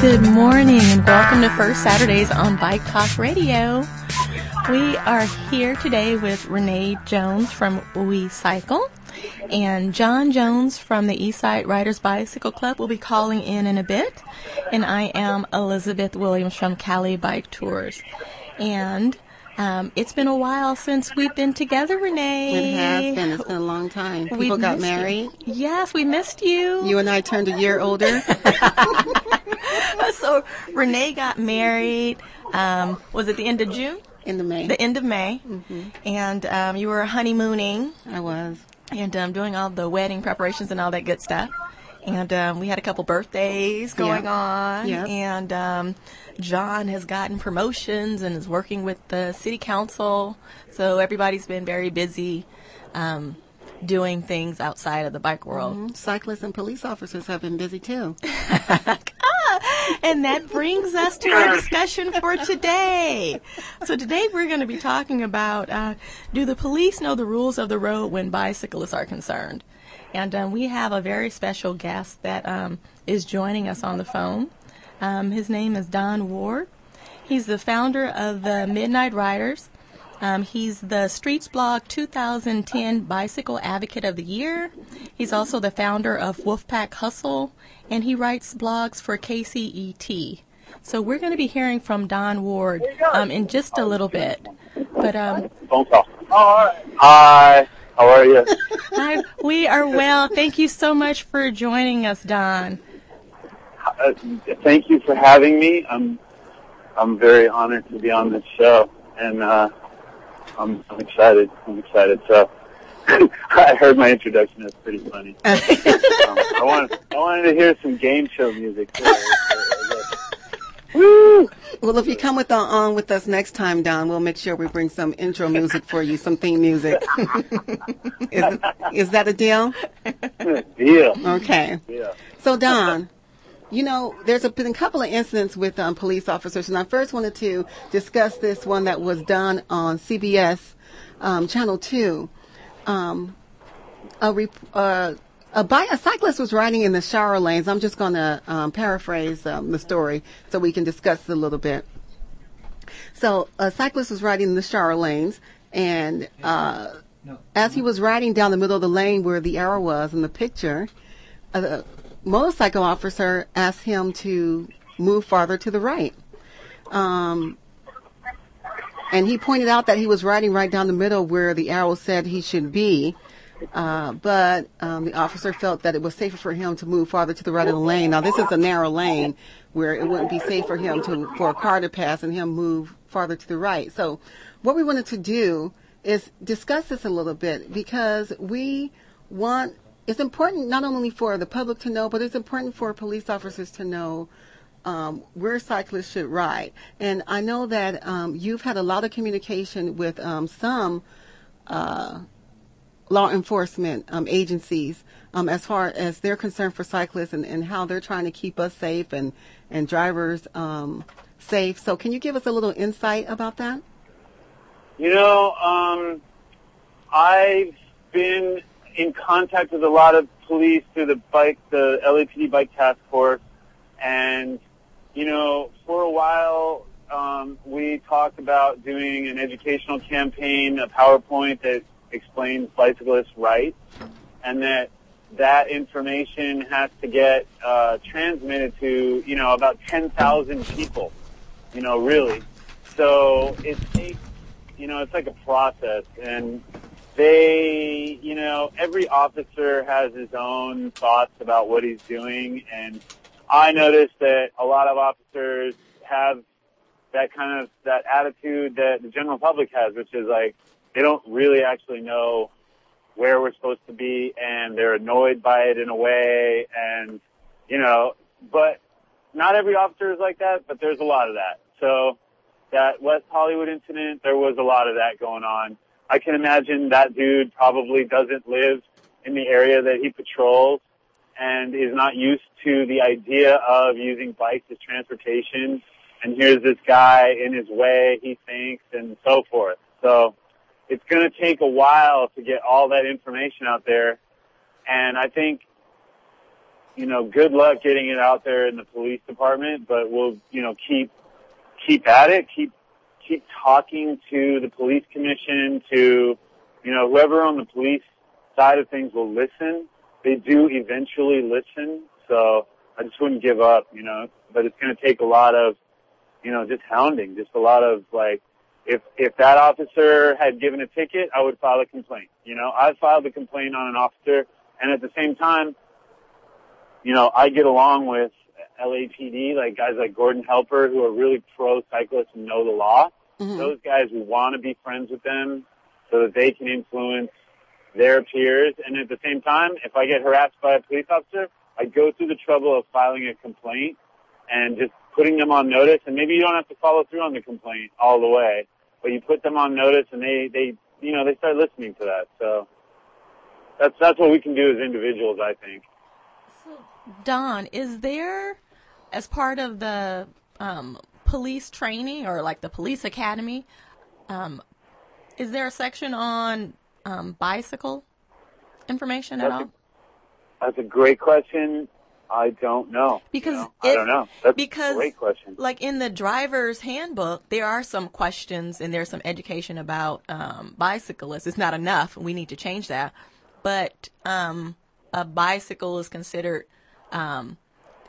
Good morning and welcome to First Saturdays on Bike Talk Radio. We are here today with Renee Jones from We Cycle and John Jones from the Eastside Riders Bicycle Club will be calling in in a bit. And I am Elizabeth Williams from Cali Bike Tours. And um, it's been a while since we've been together, Renee. It has been. It's been a long time. People we got married. You. Yes, we missed you. You and I turned a year older. so Renee got married. Um, was it the end of June? End of May. The end of May. Mm-hmm. And um, you were honeymooning. I was. And um, doing all the wedding preparations and all that good stuff. And um, we had a couple birthdays going on. Yeah. And um, John has gotten promotions and is working with the city council. So everybody's been very busy um, doing things outside of the bike world. Mm-hmm. Cyclists and police officers have been busy too. and that brings us to our discussion for today. So today we're going to be talking about uh, do the police know the rules of the road when bicyclists are concerned? And um, we have a very special guest that um, is joining us on the phone. Um, his name is Don Ward. He's the founder of the Midnight Ridazz. Um, he's the Streetsblog 2010 Bicycle Advocate of the Year. He's also the founder of Wolfpack Hustle, and he writes blogs for KCET. So we're going to be hearing from Don Ward um, in just a little bit. But um, phone call. Hi. How are you? Hi. We are well. Thank you so much for joining us, Don. Uh, thank you for having me. I'm I'm very honored to be on this show, and uh, I'm, I'm excited. I'm excited. So I heard my introduction. That's pretty funny. um, I wanted I wanted to hear some game show music. Too. Woo! Well, if you come with the, on with us next time, Don, we'll make sure we bring some intro music for you, some theme music. is, is that a deal? Deal. Okay. Yeah. So, Don, you know, there's a, been a couple of incidents with um, police officers, and I first wanted to discuss this one that was done on CBS um, Channel 2. Um, a, uh, a, bi- a, cyclist was riding in the sharrow lanes. I'm just going to um, paraphrase um, the story so we can discuss it a little bit. So, a cyclist was riding in the sharrow lanes, and uh, as he was riding down the middle of the lane where the arrow was in the picture, uh, motorcycle officer asked him to move farther to the right. Um, and he pointed out that he was riding right down the middle where the arrow said he should be. Uh, but um, the officer felt that it was safer for him to move farther to the right of the lane. Now, this is a narrow lane where it wouldn't be safe for him to for a car to pass and him move farther to the right. So, what we wanted to do is discuss this a little bit because we want it's important not only for the public to know, but it's important for police officers to know um, where cyclists should ride. And I know that um, you've had a lot of communication with um, some uh, law enforcement um, agencies um, as far as their concern for cyclists and, and, how they're trying to keep us safe and, and drivers um, safe. So, can you give us a little insight about that? You know, I've been in contact with a lot of police through the bike, the LAPD bike task force, and you know, for a while um, we talked about doing an educational campaign, a PowerPoint that explains bicyclist rights, and that that information has to get uh, transmitted to you know about 10,000 people, you know, really. So it takes, you know, it's like a process, and they, you know, every officer has his own thoughts about what he's doing, and I noticed that a lot of officers have that kind of that attitude that the general public has, which is like they don't really actually know where we're supposed to be, and they're annoyed by it in a way, and you know, but not every officer is like that, but there's a lot of that. So that West Hollywood incident, there was a lot of that going on. I can imagine that dude probably doesn't live in the area that he patrols and is not used to the idea of using bikes as transportation. And here's this guy in his way, he thinks, and so forth. So it's going to take a while to get all that information out there. And I think, you know, good luck getting it out there in the police department, but we'll, you know, keep, keep at it, keep, keep talking to the police commission, to, you know, whoever on the police side of things will listen. They do eventually listen. So I just wouldn't give up, you know, but it's going to take a lot of, you know, just hounding, just a lot of like, if if that officer had given a ticket, I would file a complaint. You know, I filed a complaint on an officer, and at the same time, you know, I get along with LAPD, like guys like Gordon Helper, who are really pro cyclists and know the law. Mhm. Those guys, we want to be friends with them so that they can influence their peers. And at the same time, if I get harassed by a police officer, I go through the trouble of filing a complaint and just putting them on notice. And maybe you don't have to follow through on the complaint all the way, but you put them on notice and they, they, you know, they start listening to that. So that's, that's what we can do as individuals, I think. Don, is there, as part of the um, police training or like the police academy, um, is there a section on um, bicycle information at That's all? That's a great question. I don't know. Because You know, I don't know. That's because a great question. like in the driver's handbook, there are some questions and there's some education about um, bicyclists. It's not enough. We need to change that. But um, a bicycle is considered. Um,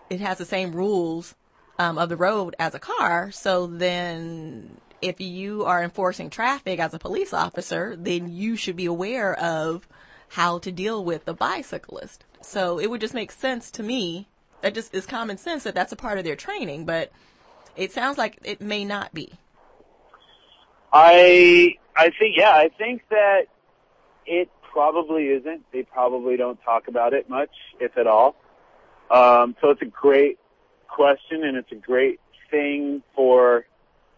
it has the same rules um, of the road as a car. So then, if you are enforcing traffic as a police officer, then you should be aware of how to deal with the bicyclist. So it would just make sense to me. That just is common sense that that's a part of their training, but it sounds like it may not be. I I think yeah, I think that it probably isn't. They probably don't talk about it much, if at all. Um, so it's a great question, and it's a great thing for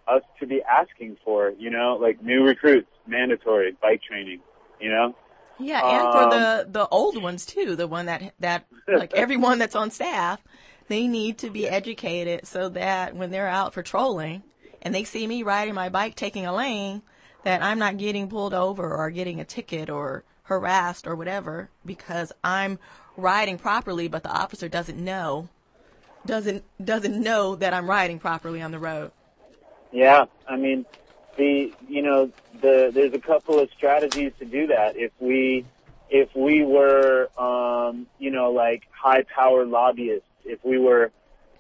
us to be asking for. You know, like new recruits, mandatory bike training. You know, Yeah, and for Um, the the old ones too, the one that that like everyone that's on staff, they need to be educated so that when they're out patrolling and they see me riding my bike taking a lane, that I'm not getting pulled over or getting a ticket or harassed or whatever because I'm riding properly, but the officer doesn't know doesn't doesn't know that I'm riding properly on the road. Yeah, I mean, the you know the there's a couple of strategies to do that. If we if we were um, you know like high power lobbyists, if we were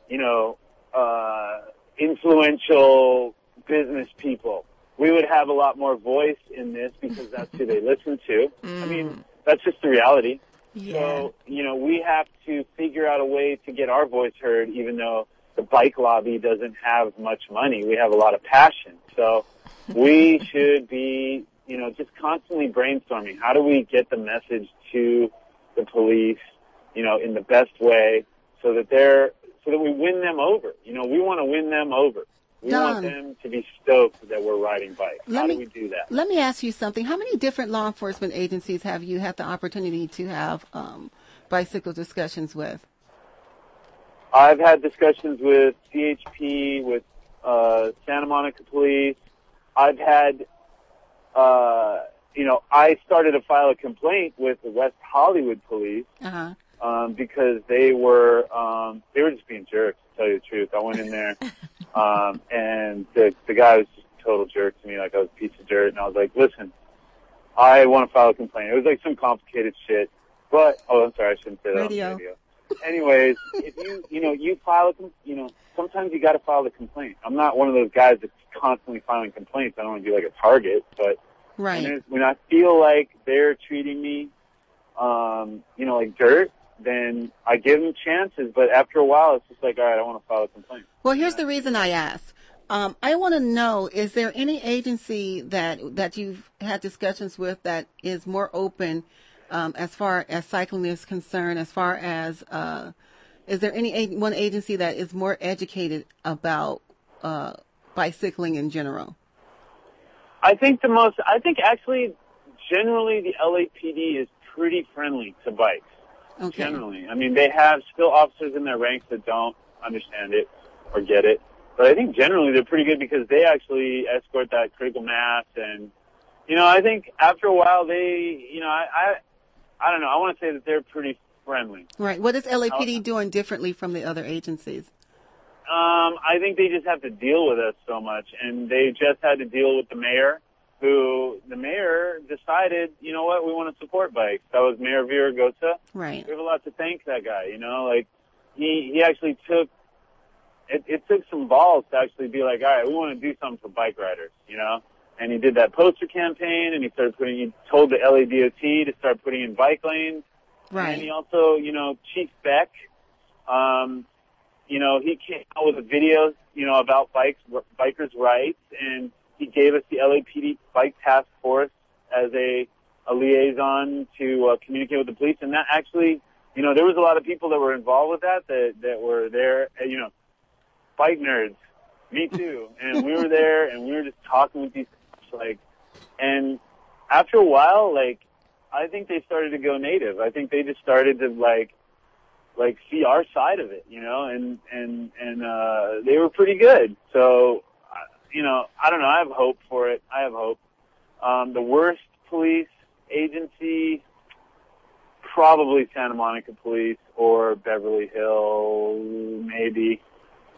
you know uh, influential business people, we would have a lot more voice in this because that's who they listen to. I mean, that's just the reality. Yeah. So, you know, we have to figure out a way to get our voice heard, even though the bike lobby doesn't have much money. We have a lot of passion. So we should be, you know, just constantly brainstorming. How do we get the message to the police, you know, in the best way so that they're, so that we win them over. You know, we want to win them over. We Don. want them to be stoked that we're riding bikes. How me- do we do that? Let me ask you something. How many different law enforcement agencies have you had the opportunity to have um, bicycle discussions with? I've had discussions with CHP, with uh, Santa Monica Police. I've had, uh, you know, I started to file a complaint with the West Hollywood Police Uh huh. Um, because they were um, they were just being jerks. To tell you the truth, I went in there, um, and the the guy was just a total jerk to me, like I was a piece of dirt. And I was like, "Listen, I want to file a complaint." It was like some complicated shit, but oh, I'm sorry, I shouldn't say that Radio. on the radio. Anyways, if you you know you file a you know sometimes you got to file the complaint. I'm not one of those guys that's constantly filing complaints. I don't want to be like a target, but Right. when I feel like they're treating me, um, you know, like dirt, then I give them chances. But after a while, it's just like, all right, I want to file a complaint. Well, here's the reason I ask. Um, I want to know: Is there any agency that that you've had discussions with that is more open um, as far as cycling is concerned? As far as uh, is there any one agency that is more educated about uh, bicycling in general? I think the most, I think actually, generally the LAPD is pretty friendly to bikes. Okay. Generally, I mean, they have still officers in their ranks that don't understand it or get it, but I think generally they're pretty good because they actually escort that critical mass and you know, I think after a while they, you know, I, I, I don't know. I want to say that they're pretty friendly. Right. What is LAPD doing differently from the other agencies? Um, I think they just have to deal with us so much, and they just had to deal with the mayor, who the mayor decided, you know what, we want to support bikes. That was Mayor Villaraigosa. Right. We have a lot to thank that guy. You know, like he he actually took it, it took some balls to actually be like, all right, we want to do something for bike riders. You know, and he did that poster campaign, and he started putting. He told the LADOT to start putting in bike lanes. Right. And he also, you know, Chief Beck, um, you know, he came out with a video, you know, about bikes, bikers' rights, and he gave us the LAPD Bike Task Force as a, a liaison to uh, communicate with the police, and that actually, you know, there was a lot of people that were involved with that that that were there, you know, bike nerds, me too, and we were there, and we were just talking with these, like, and after a while, like, I think they started to go native. I think they just started to like like see our side of it, you know, and and and uh they were pretty good. So you know, I don't know, I have hope for it. I have hope. Um the worst police agency probably Santa Monica Police or Beverly Hills, maybe.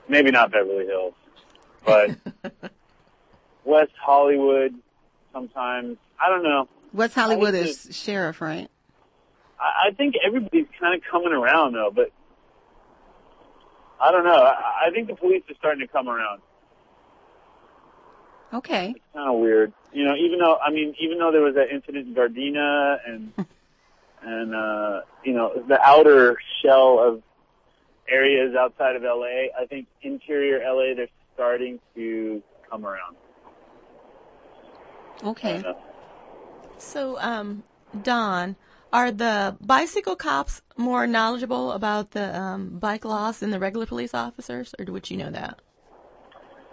Maybe not Beverly Hills. But West Hollywood sometimes. I don't know. West Hollywood I think is sheriff, right? I, I think everybody's kind of coming around though, but I don't know. I, I think the police are starting to come around. Okay. It's kind of weird, you know. Even though I mean, even though there was that incident in Gardena and and uh, you know the outer shell of areas outside of LA, I think interior LA they're starting to come around. Okay. So, um, Don, are the bicycle cops more knowledgeable about the um, bike laws than the regular police officers, or would you know that?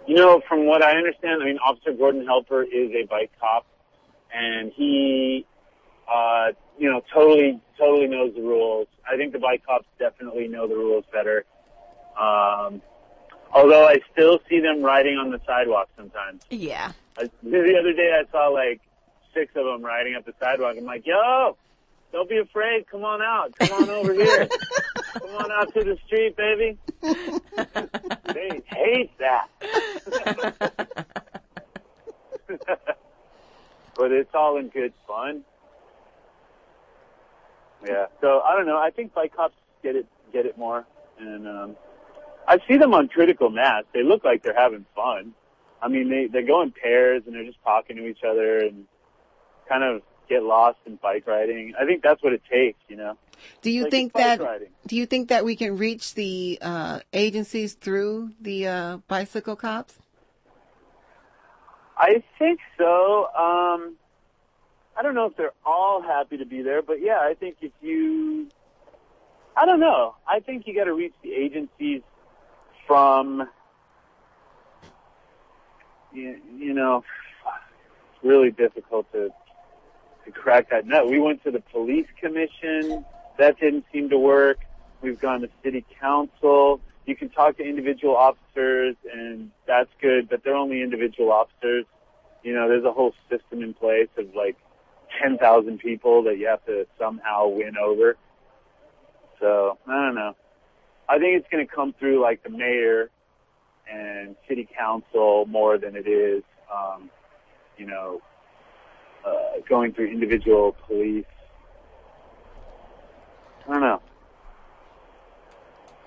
You know, from what I understand, I mean, Officer Gordon Helper is a bike cop, and he, uh, you know, totally, totally knows the rules. I think the bike cops definitely know the rules better. Um, although I still see them riding on the sidewalk sometimes. Yeah. I, the other day I saw like six of them riding up the sidewalk. I'm like, yo, don't be afraid. Come on out. Come on over here. Come on out to the street, baby. they hate that. but it's all in good fun. Yeah. So I don't know. I think bike cops get it get it more, and um, I see them on critical mass. They look like they're having fun. I mean, they they go in pairs and they're just talking to each other and kind of get lost in bike riding. I think that's what it takes, you know. Do you Like think that riding. do you think that we can reach the uh, agencies through the uh, bicycle cops? I think so. Um, I don't know if they're all happy to be there, but yeah, I think if you, I don't know. I think you got to reach the agencies from, you, you know, it's really difficult to to crack that nut. We went to the police commission. That didn't seem to work. We've gone to city council. You can talk to individual officers, and that's good, but they're only individual officers. You know, there's a whole system in place of like 10,000 people that you have to somehow win over. So, I don't know. I think it's going to come through like the mayor and city council more than it is, um, you know, uh, going through individual police. I don't know.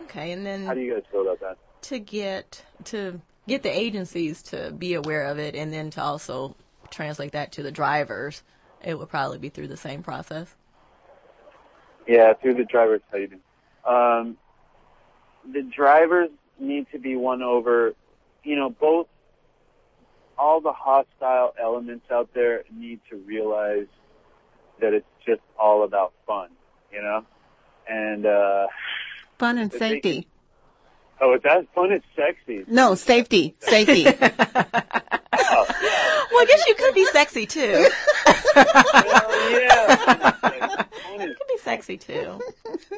Okay, and then How do you guys feel about that? to get to get the agencies to be aware of it, and then to also translate that to the drivers, it would probably be through the same process. Yeah, through the driver's how you do. Um, the drivers need to be won over. You know, both all the hostile elements out there need to realize that it's just all about fun. You know, and uh, Fun and But they safety. oh, it's that fun is sexy. No, safety, safety. Well, I guess you could be sexy too. Hell yeah, fun is You could be sexy too.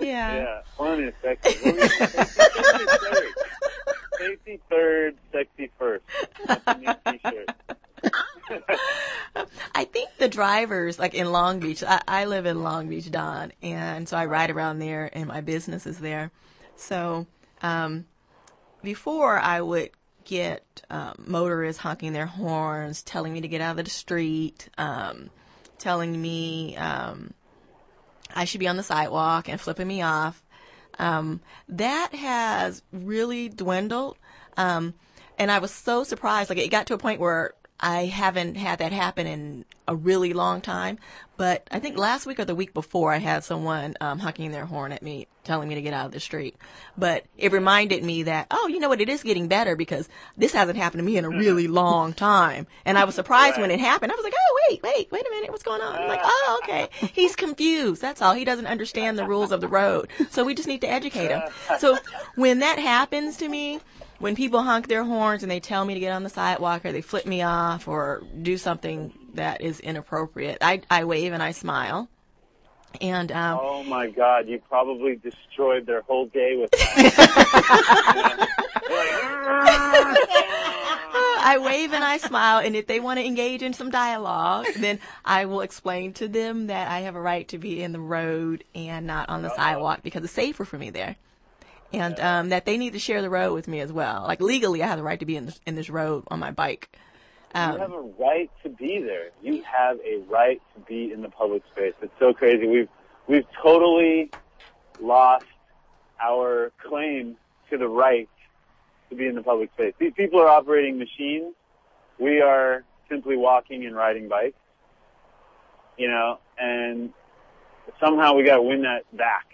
Yeah. Yeah, fun is sexy. Safety third. Sexy first. I think the drivers, like in Long Beach, I, I live in Long Beach, Don, and so I ride around there, and my business is there. So um, before I would get um, motorists honking their horns, telling me to get out of the street, um, telling me um, I should be on the sidewalk and flipping me off. Um, that has really dwindled. Um, and I was so surprised. Like it got to a point where I haven't had that happen in a really long time. But I think last week or the week before, I had someone um, honking their horn at me, telling me to get out of the street. But it reminded me that, oh, you know what? It is getting better because this hasn't happened to me in a really long time. And I was surprised when it happened. I was like, oh, wait, wait, wait a minute. What's going on? I'm like, oh, okay. He's confused. That's all. He doesn't understand the rules of the road. So we just need to educate him. So when that happens to me, when people honk their horns and they tell me to get on the sidewalk or they flip me off or do something that is inappropriate, I, I wave and I smile. And um, oh my God, you probably destroyed their whole day with that. I wave and I smile, and if they want to engage in some dialogue, then I will explain to them that I have a right to be in the road and not on the sidewalk because it's safer for me there and um, that they need to share the road with me as well. Like legally, I have the right to be in this, in this road on my bike. Um, you have a right to be there. You have a right to be in the public space. It's so crazy. We've we've totally lost our claim to the right to be in the public space. These people are operating machines. We are simply walking and riding bikes. You know, and somehow we got to win that back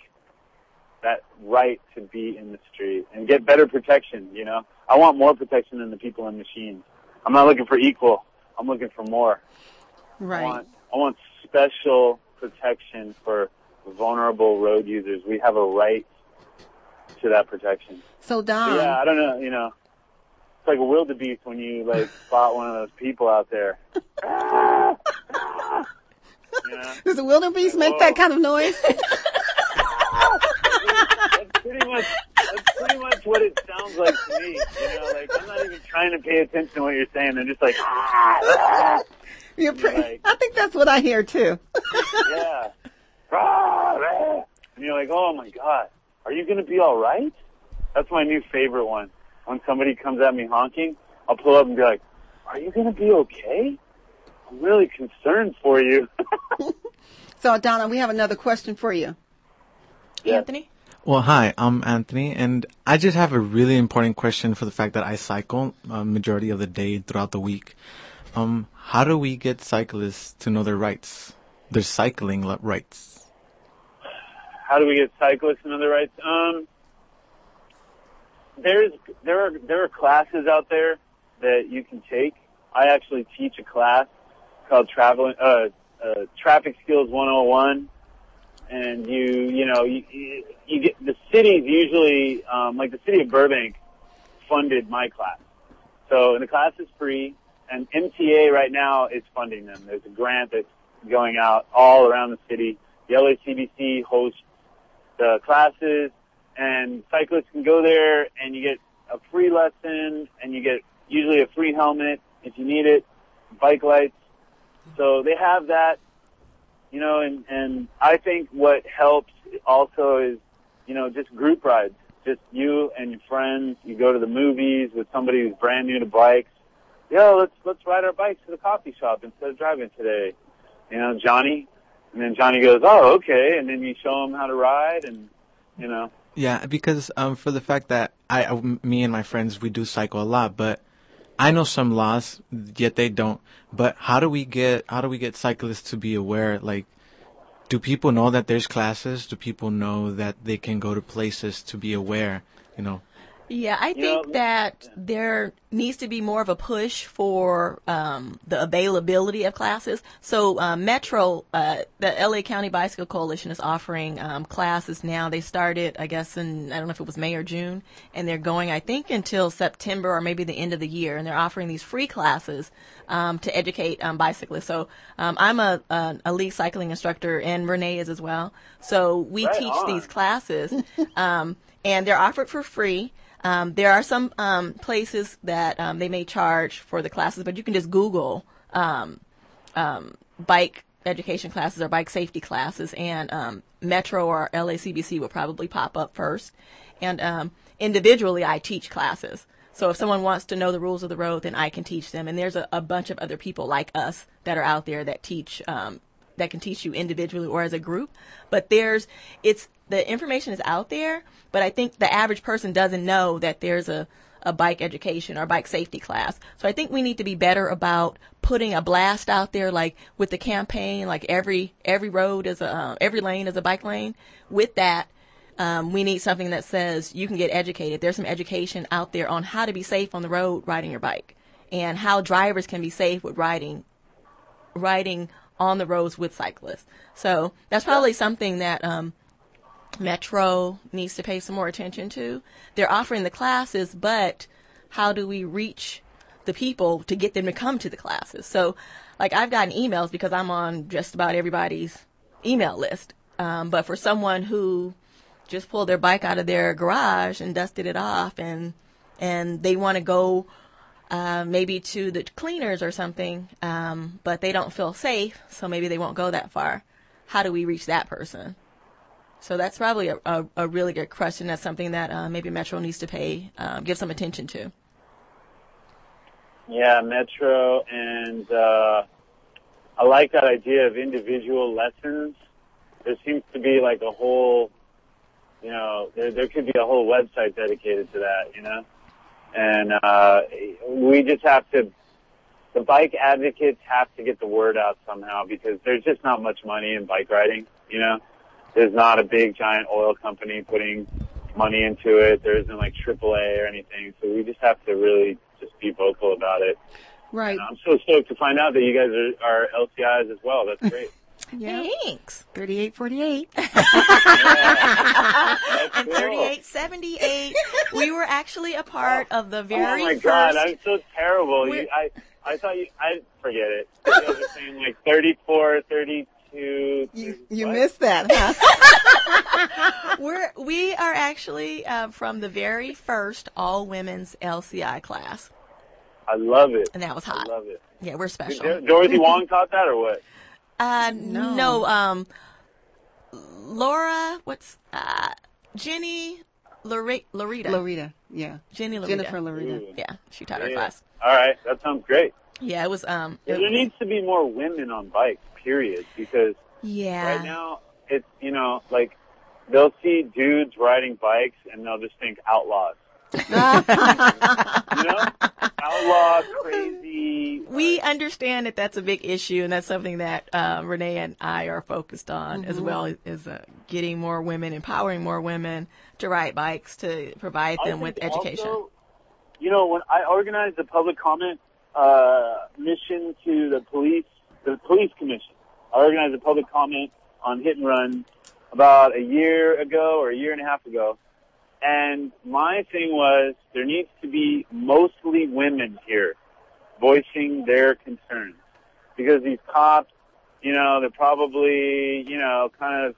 that right to be in the street and get better protection, you know? I want more protection than the people in machines. I'm not looking for equal. I'm looking for more. Right. I want, I want special protection for vulnerable road users. We have a right to that protection. So Don. yeah, I don't know, you know. It's like a wildebeest when you like spot one of those people out there. Ah! Ah! Does a wildebeest make that kind of noise? that's pretty much that's pretty much what it sounds like to me. You know, like I'm not even trying to pay attention to what you're saying. I'm just like. Ah, you're pretty, like, I think that's what I hear too. yeah. And you're like, oh my god, are you gonna be all right? That's my new favorite one. When somebody comes at me honking, I'll pull up and be like, are you gonna be okay? I'm really concerned for you. so Donna, we have another question for you. Yeah. Anthony? Well, hi, I'm Anthony, and I just have a really important question for the fact that I cycle a majority of the day throughout the week. Um, how do we get cyclists to know their rights, their cycling rights? How do we get cyclists to know their rights? Um, there's there are there are classes out there that you can take. I actually teach a class called traveling uh, uh, Traffic Skills 101 and you you know you you get the cities usually um, like the city of Burbank funded my class, so and the class is free, and MTA right now is funding them. There's a grant that's going out all around the city. The LACBC hosts the classes, and cyclists can go there and you get a free lesson, and you get usually a free helmet if you need it, bike lights. So they have that you know, and, and I think what helps also is, you know, just group rides. Just you and your friends, you go to the movies with somebody who's brand new to bikes. Yo, let's, let's ride our bikes to the coffee shop instead of driving today. You know, Johnny. And then Johnny goes, oh, okay. And then you show him how to ride and, you know. Yeah, because, um, for the fact that I, me and my friends, we do cycle a lot, but I know some laws, yet they don't. But how do we get how do we get cyclists to be aware? Like, do people know that there's classes? Do people know that they can go to places to be aware? You know. Yeah, I think that there needs to be more of a push for um, the availability of classes. So uh, Metro, uh, the LA County Bicycle Coalition is offering um, classes now. They started, I guess, in I don't know if it was May or June, and they're going, I think, until September or maybe the end of the year. And they're offering these free classes um, to educate um, bicyclists. So um, I'm a, a, a lead cycling instructor, and Renee is as well. So we right teach on. these classes, um, and they're offered for free. Um, there are some um, places that um, they may charge for the classes, but you can just Google um, um, bike education classes or bike safety classes, and um, Metro or LACBC will probably pop up first. And um, individually, I teach classes. So if someone wants to know the rules of the road, then I can teach them. And there's a, a bunch of other people like us that are out there that teach um, that can teach you individually or as a group. But there's it's the information is out there, but I think the average person doesn't know that there's a a bike education or bike safety class. So I think we need to be better about putting a blast out there, like with the campaign, like every every road is a uh, every lane is a bike lane. With that, um, we need something that says you can get educated. There's some education out there on how to be safe on the road riding your bike, and how drivers can be safe with riding riding on the roads with cyclists. So that's probably something that um, Metro needs to pay some more attention to. They're offering the classes, but how do we reach the people to get them to come to the classes? So, like, I've gotten emails because I'm on just about everybody's email list. Um, but for someone who just pulled their bike out of their garage and dusted it off and and they want to go uh, maybe to the cleaners or something, um, but they don't feel safe, so maybe they won't go that far. How do we reach that person? So that's probably a, a, a really good question. That's something that uh, maybe Metro needs to pay, um, give some attention to. Yeah, Metro, and uh, I like that idea of individual lessons. There seems to be like a whole, you know, there there could be a whole website dedicated to that, you know, and uh, we just have to. The bike advocates have to get the word out somehow because there's just not much money in bike riding, you know there's not a big giant oil company putting money into it. There isn't like AAA or anything. So we just have to really just be vocal about it. Right. And I'm so stoked to find out that you guys are, are LCIs as well. That's great. Yeah. Thanks. 3848. And cool. 3878, we were actually a part of the very Oh my first. god, I'm so terrible. We're- You, I I thought you I forget it. You guys are saying like 34, 32. You, you what? missed that, huh? We're we are actually uh, from the very first all women's LCI class, I love it. and that was hot. I love it. Yeah, we're special. Dor- Dorothy Wong taught that or what? Uh, No. no. Um, Laura, what's uh, Jenny, Lorita, Lorita, Lorita. Yeah. Jenny, Lorita. Jennifer Lorita. Ooh. Yeah, she taught our Yeah. class. All right, that sounds great. Yeah, it was. Um, it- There needs to be more women on bikes, period. Because yeah. right now, it's, you know, like, they'll see dudes riding bikes and they'll just think outlaws. You know? Outlaw, crazy. we understand that that's a big issue, and that's something that uh, Renee and I are focused on Mm-hmm. as well as uh, getting more women, empowering more women to ride bikes, to provide them with education. also, you know, when I organized the public comment uh, mission to the police, the police commission, I organized a public comment on hit and run about a year ago or a year and a half ago. And my thing was there needs to be mostly women here voicing their concerns because these cops, you know, they're probably, you know, kind of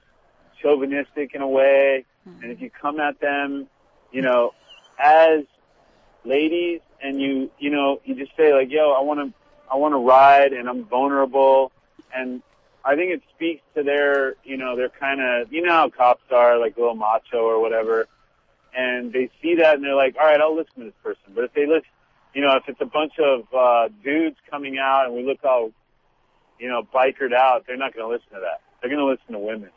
chauvinistic in a way. And if you come at them, you know, as ladies and you, you know, you just say like, yo, I want to, I want to ride and I'm vulnerable. And I think it speaks to their, you know, they're kind of, you know how cops are, like a little macho or whatever. And they see that and they're like, all right, I'll listen to this person. But if they listen, you know, if it's a bunch of, uh, dudes coming out and we look all, you know, bikered out, they're not going to listen to that. They're going to listen to women.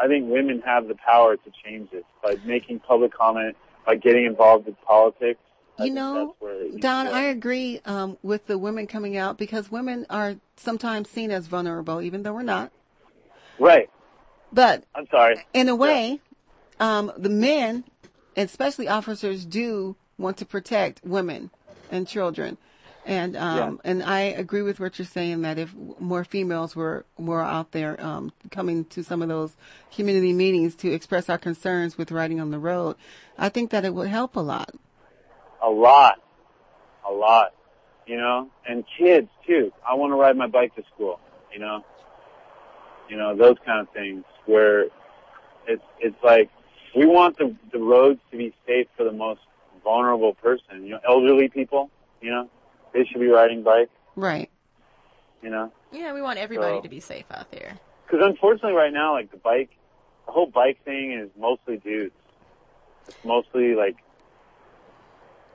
I think women have the power to change this by making public comment, by getting involved in politics. I You know, that's where it needs to Don. I agree um, with the women coming out because women are sometimes seen as vulnerable, even though we're not. right. But I'm sorry. in a way, um, the men, especially officers, do want to protect women and children. And um, and I agree with what you're saying that if more females were were out there um, coming to some of those community meetings to express our concerns with riding on the road, I think that it would help a lot. A lot. A lot. You know? And kids too. I want to ride my bike to school, you know? You know, those kind of things where it's it's like we want the the roads to be safe for the most vulnerable person. You know, elderly people, you know, they should be riding bikes. Right. You know, Yeah, we want everybody So- to be safe out there. because unfortunately, right now, like the bike, the whole bike thing is mostly dudes. It's mostly like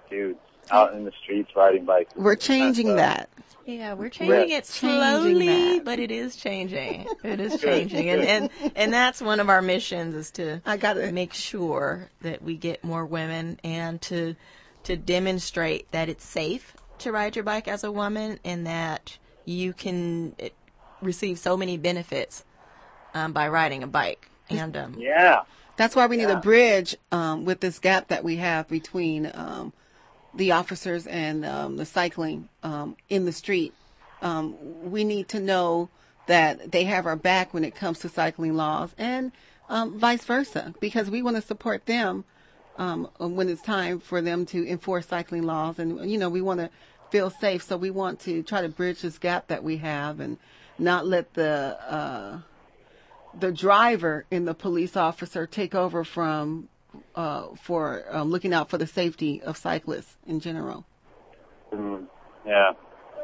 dudes out in the streets riding bikes. We're changing uh, that. Yeah, we're changing it slowly, that. but it is changing. It is changing, and and and that's one of our missions is to I gotta- make sure that we get more women and to to demonstrate that it's safe to ride your bike as a woman and that you can eh, receive so many benefits um, by riding a bike. And um, Yeah. That's why we need Yeah. a bridge um, with this gap that we have between um, the officers and um, the cycling um, in the street. Um, we need to know that they have our back when it comes to cycling laws and um, vice versa, because we want to support them um, when it's time for them to enforce cycling laws. And, you know, we want to feel safe. So we want to try to bridge this gap that we have and not let the, uh, the driver and the police officer take over from uh, for um, looking out for the safety of cyclists in general. Mm, yeah.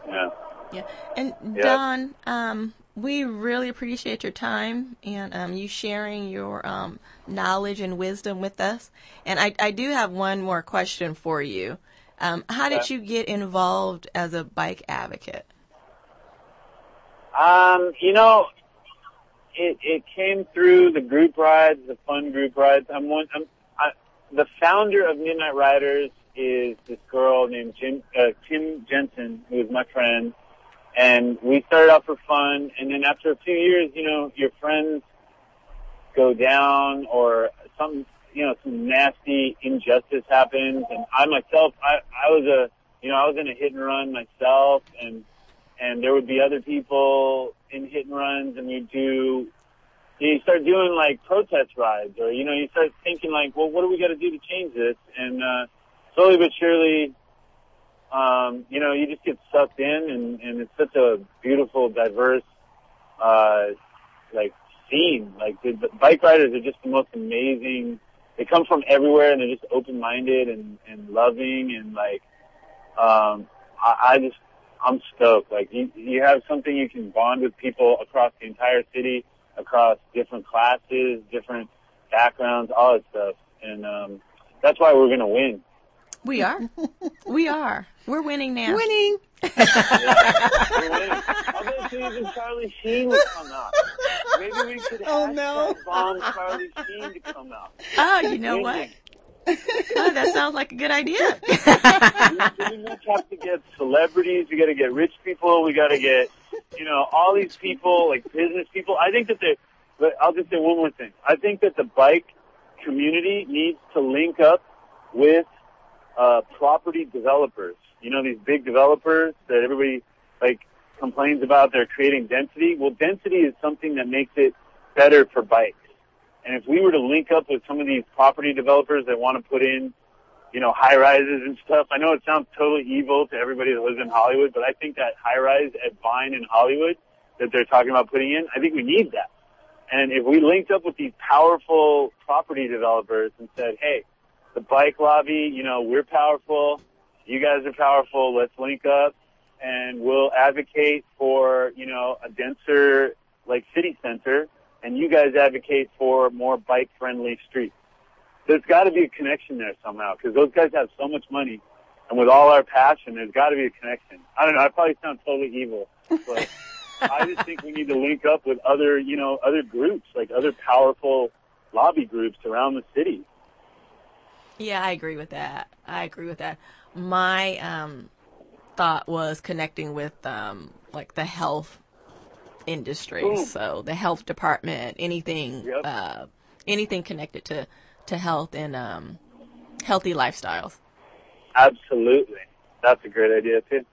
Yeah. Yeah. And Yeah. Don, um, we really appreciate your time and um, you sharing your um, knowledge and wisdom with us. And I, I do have one more question for you. Um, how did Okay. you get involved as a bike advocate? Um, you know, it it came through the group rides, the fun group rides. I'm one. I'm I, the founder of Midnight Ridazz is this girl named Jim uh, Kim Jensen, who is my friend, and we started out for fun. And then after a few years, you know, your friends go down, or some you know some nasty injustice happens. And I myself, I I was a you know I was in a hit and run myself, and and there would be other people in hit and runs, and you do. You start doing like protest rides, or you know, you start thinking like, well, what do we got to do to change this? And uh, slowly but surely, um, you know, you just get sucked in, and, and it's such a beautiful, diverse, uh, like scene. Like the, the bike riders are just the most amazing. They come from everywhere, and they're just open-minded and and loving, and like, um, I, I just I'm stoked. Like you, you have something you can bond with people across the entire city, across different classes, different backgrounds, all that stuff, and um, that's why we're gonna win. We are. we are. We're winning now. Winning. We're winning. I'll bet you even Charlie Sheen will come out. Maybe we could Oh, hashtag no. bomb Charlie Sheen to come out. Oh, you know what? Oh, that sounds like a good idea. we have to get celebrities. We got to get rich people. We got to get, you know, all these people, like business people. I think that the, but I'll just say one more thing. I think that the bike community needs to link up with uh, property developers. You know, these big developers that everybody like complains about. They're creating density. Well, density is something that makes it better for bikes. And if we were to link up with some of these property developers that want to put in you know, high rises and stuff. I know it sounds totally evil to everybody that lives in Hollywood, but I think that high rise at Vine in Hollywood that they're talking about putting in, I think we need that. And if we linked up with these powerful property developers and said, hey, the bike lobby, you know, we're powerful, you guys are powerful, let's link up and we'll advocate for, you know, a denser, like city center and you guys advocate for more bike friendly streets there's got to be a connection there somehow because those guys have so much money, and with all our passion, there's got to be a connection. I don't know. I probably sound totally evil, but I just think we need to link up with other, you know, other groups like other powerful lobby groups around the city. Yeah, I agree with that. I agree with that. My um, thought was connecting with um, like the health industry, Ooh. so the health department, anything, Yep. uh, anything connected to to health and um, healthy lifestyles. Absolutely, that's a great idea too.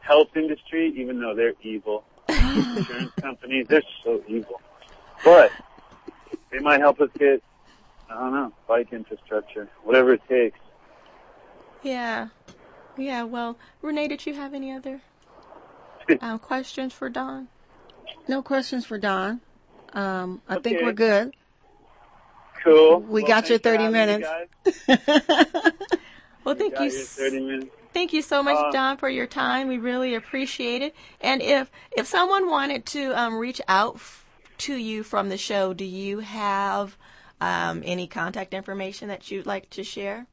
Health industry, even though they're evil, insurance companies, they're so evil, but they might help us get, I don't know, bike infrastructure, whatever it takes. Yeah, yeah. Well, Renee, did you have any other um, questions for Don? No questions for Don. Um, I think we're good. Cool. We Well, got your 30 minutes. guys. Well, thank you. 30 minutes. Thank you so much, Uh, Don, for your time. We really appreciate it. And if if someone wanted to um, reach out f- to you from the show, do you have um, any contact information that you'd like to share?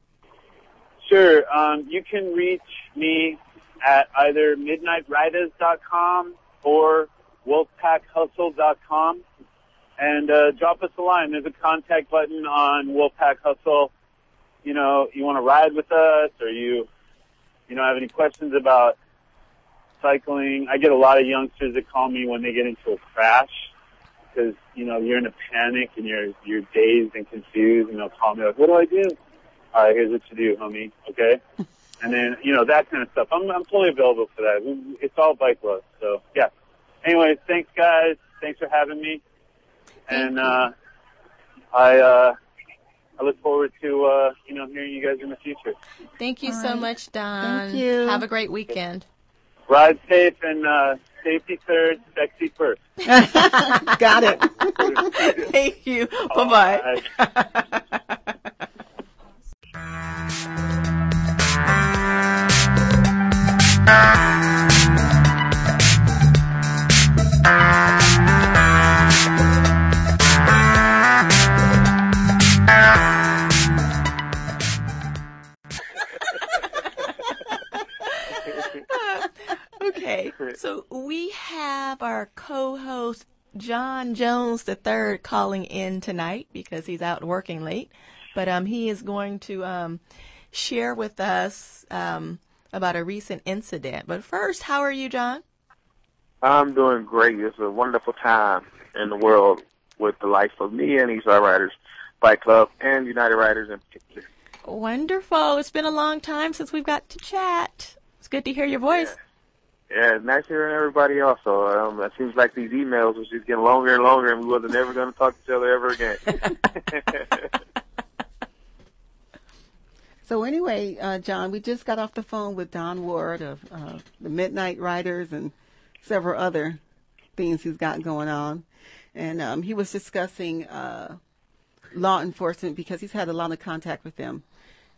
Sure. Um, you can reach me at either midnightridazz.com or wolfpackhustle.com and uh, drop us a line. There's a contact button on Wolfpack Hustle. You know, you want to ride with us or you, you know, have any questions about cycling. I get a lot of youngsters that call me when they get into a crash because, you know, you're in a panic and you're, you're dazed and confused and they'll call me like, what do I do? All right, here's what you do, homie. Okay. And then, you know, that kind of stuff. I'm, I'm totally available for that. It's all bike love. So, yeah. Anyways, thanks guys. Thanks for having me. And, uh, I, uh, I look forward to, uh, you know, hearing you guys in the future. Thank you All so right. much, Don. Thank you. Have a great weekend. Ride safe and, uh, safety third, sexy first. Got it. Thank you. Bye bye. okay, so we have our co-host John Jones III calling in tonight because he's out working late, but um, he is going to um, share with us um, about a recent incident. But first, how are you, John? I'm doing great. It's a wonderful time in the world with the life of me and Eastside Riders Bike Club and United Riders in particular. Wonderful. It's been a long time since we've got to chat. It's good to hear your voice. Yeah, nice hearing everybody also. Um, it seems like these emails was just getting longer and longer and we wasn't ever going to talk to each other ever again. So anyway, uh, John, we just got off the phone with Don Ward of uh, the Midnight Ridazz and several other things he's got going on, and um, he was discussing uh, law enforcement because he's had a lot of contact with them,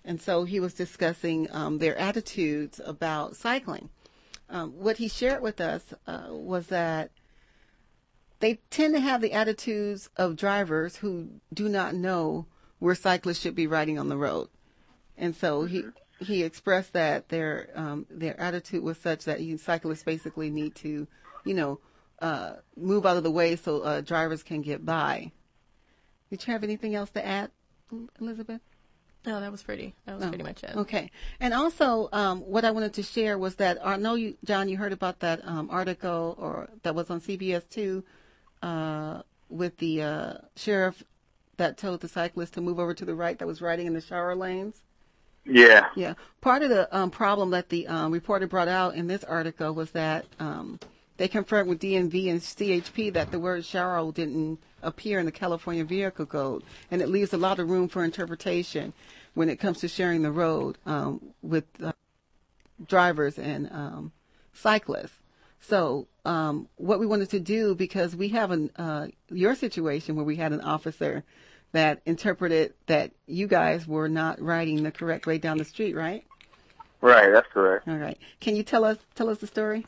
and so he was discussing um, their attitudes about cycling. Um, what he shared with us uh, was that they tend to have the attitudes of drivers who do not know where cyclists should be riding on the road. And so he he expressed that their um, their attitude was such that you cyclists basically need to, you know, uh, move out of the way so uh, drivers can get by. Did you have anything else to add, Elizabeth? No, that was pretty. That was Oh, pretty much it. Okay. And also, um, what I wanted to share was that I know you, John, you heard about that um, article or that was on CBS two uh, with the uh, sheriff that told the cyclist to move over to the right that was riding in the sharrow lanes. yeah. Yeah. Part of the um, problem that the um, reporter brought out in this article was that um, they confirmed with DMV and CHP that the word sharrow didn't appear in the California Vehicle Code, and it leaves a lot of room for interpretation when it comes to sharing the road um, with uh, drivers and um, cyclists. So, um, what we wanted to do, because we have an uh, your situation where we had an officer that interpreted that you guys were not riding the correct way down the street, right? Right, that's correct. All right. Can you tell us tell us the story?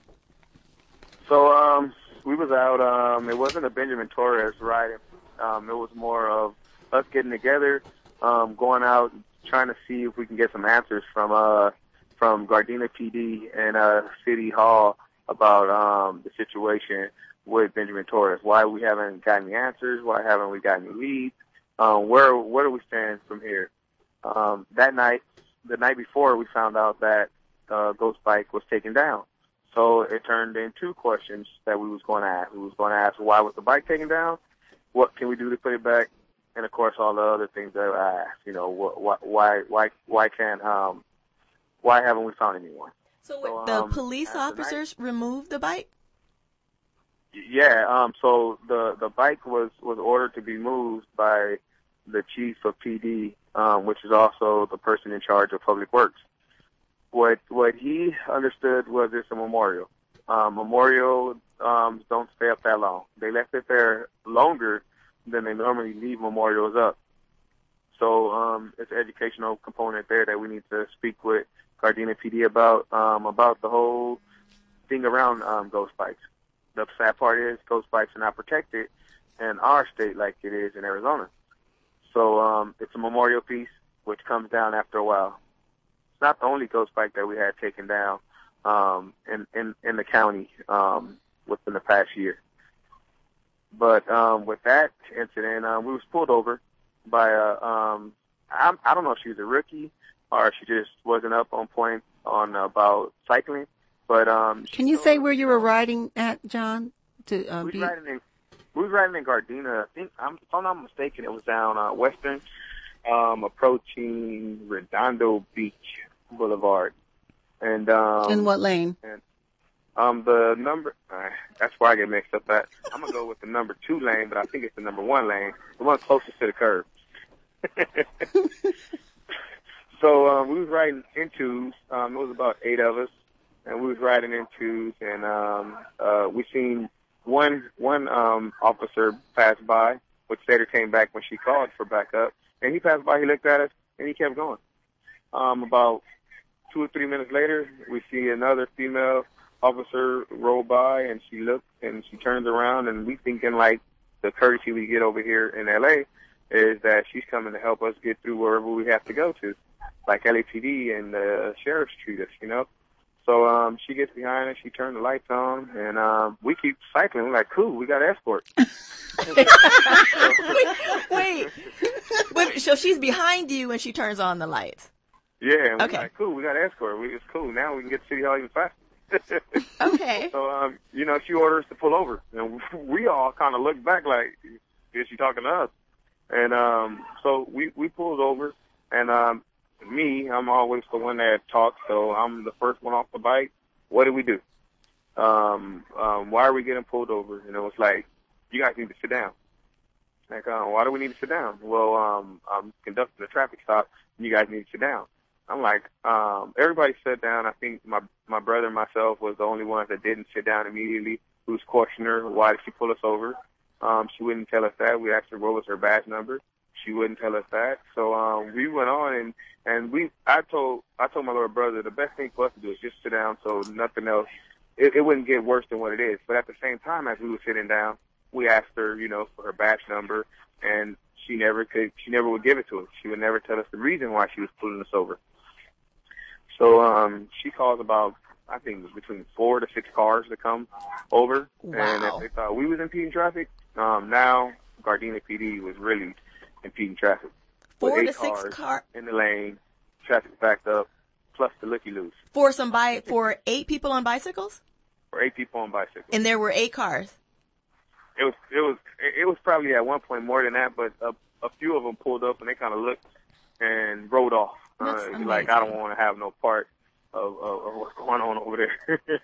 So um, we was out. Um, it wasn't a Benjamin Torres riding. Um, it was more of us getting together, um, going out, trying to see if we can get some answers from uh, from Gardena PD and uh, City Hall about um, the situation with Benjamin Torres. Why we haven't gotten the answers? Why haven't we gotten any leads? Um, where where do we stand from here? Um, that night, the night before, we found out that uh, Ghost Bike was taken down. So it turned into questions that we was going to ask. We was going to ask why was the bike taken down? What can we do to put it back? And of course, all the other things that I asked. You know, wh- wh- why why why can't um why haven't we found anyone? So, So, the um, police officers removed the bike? Yeah. Um. So the the bike was was ordered to be moved by the chief of PD, um, which is also the person in charge of public works. What what he understood was it's a memorial. Um, memorial um, don't stay up that long. They left it there longer than they normally leave memorials up. So um, it's an educational component there that we need to speak with Gardena PD about um, about the whole thing around um, ghost bikes. The sad part is ghost bikes are not protected in our state like it is in Arizona. So um, it's a memorial piece which comes down after a while. It's not the only ghost bike that we had taken down um, in, in in the county um, within the past year. But um, with that incident, um, we was pulled over by a um, I, I don't know if she was a rookie or if she just wasn't up on point on about cycling. But um, can you say where you were riding at, John? To uh, we be riding in we was riding in Gardena. I think I'm, if I'm not mistaken, it was down uh, Western, um, approaching Redondo Beach Boulevard. And um, in what lane? And, um, the number uh, that's where I get mixed up at. I'm gonna go with the number two lane, but I think it's the number one lane, the one closest to the curb. so um, we was riding into. Um, it was about eight of us, and we was riding into, and um, uh, we seen one one um, officer pass by, which later came back when she called for backup, and he passed by. He looked at us, and he kept going. Um, about two or three minutes later, we see another female officer roll by, and she looks and she turns around, and we thinking like the courtesy we get over here in LA is that she's coming to help us get through wherever we have to go to, like LAPD and the sheriff's treat us, you know. So um, she gets behind us, she turned the lights on, and um, we keep cycling. We're like, cool, we got escort. wait, wait. So she's behind you when she turns on the lights. Yeah, Okay. like, cool, we got escort. We, it's cool. Now we can get to City Hall even faster. Okay. So, um, you know, she orders to pull over, and we all kind of looked back like, is she talking to us? And um, so we we pulled over, and um, me, I'm always the one that talks, so I'm the first one off the bike. What do we do? Um, um, why are we getting pulled over? And it was like, you guys need to sit down. Like, uh, why do we need to sit down? Well, um, I'm conducting a traffic stop, and you guys need to sit down. I'm like, um, everybody sat down. I think my my brother and myself was the only ones that didn't sit down immediately. Who's questioning her, why did she pull us over? Um, she wouldn't tell us that. We asked her what was her badge number. She wouldn't tell us that. So um, we went on and and we I told I told my little brother the best thing for us to do is just sit down so nothing else it, it wouldn't get worse than what it is. But at the same time, as we were sitting down, we asked her, you know, for her badge number, and she never could. She never would give it to us. She would never tell us the reason why she was pulling us over. So um, she calls about I think it was between four to six cars to come over, and if they thought we was impeding traffic, um, now Gardena PD was really impeding traffic. Four to six cars car in the lane, traffic backed up, plus the looky loose for some bi for eight people on bicycles, for eight people on bicycles. and there were eight cars. It was it was it was probably at one point more than that, but a, a few of them pulled up and they kind of looked and rode off. Uh, like I don't want to have no part of, of, of what's going on over there.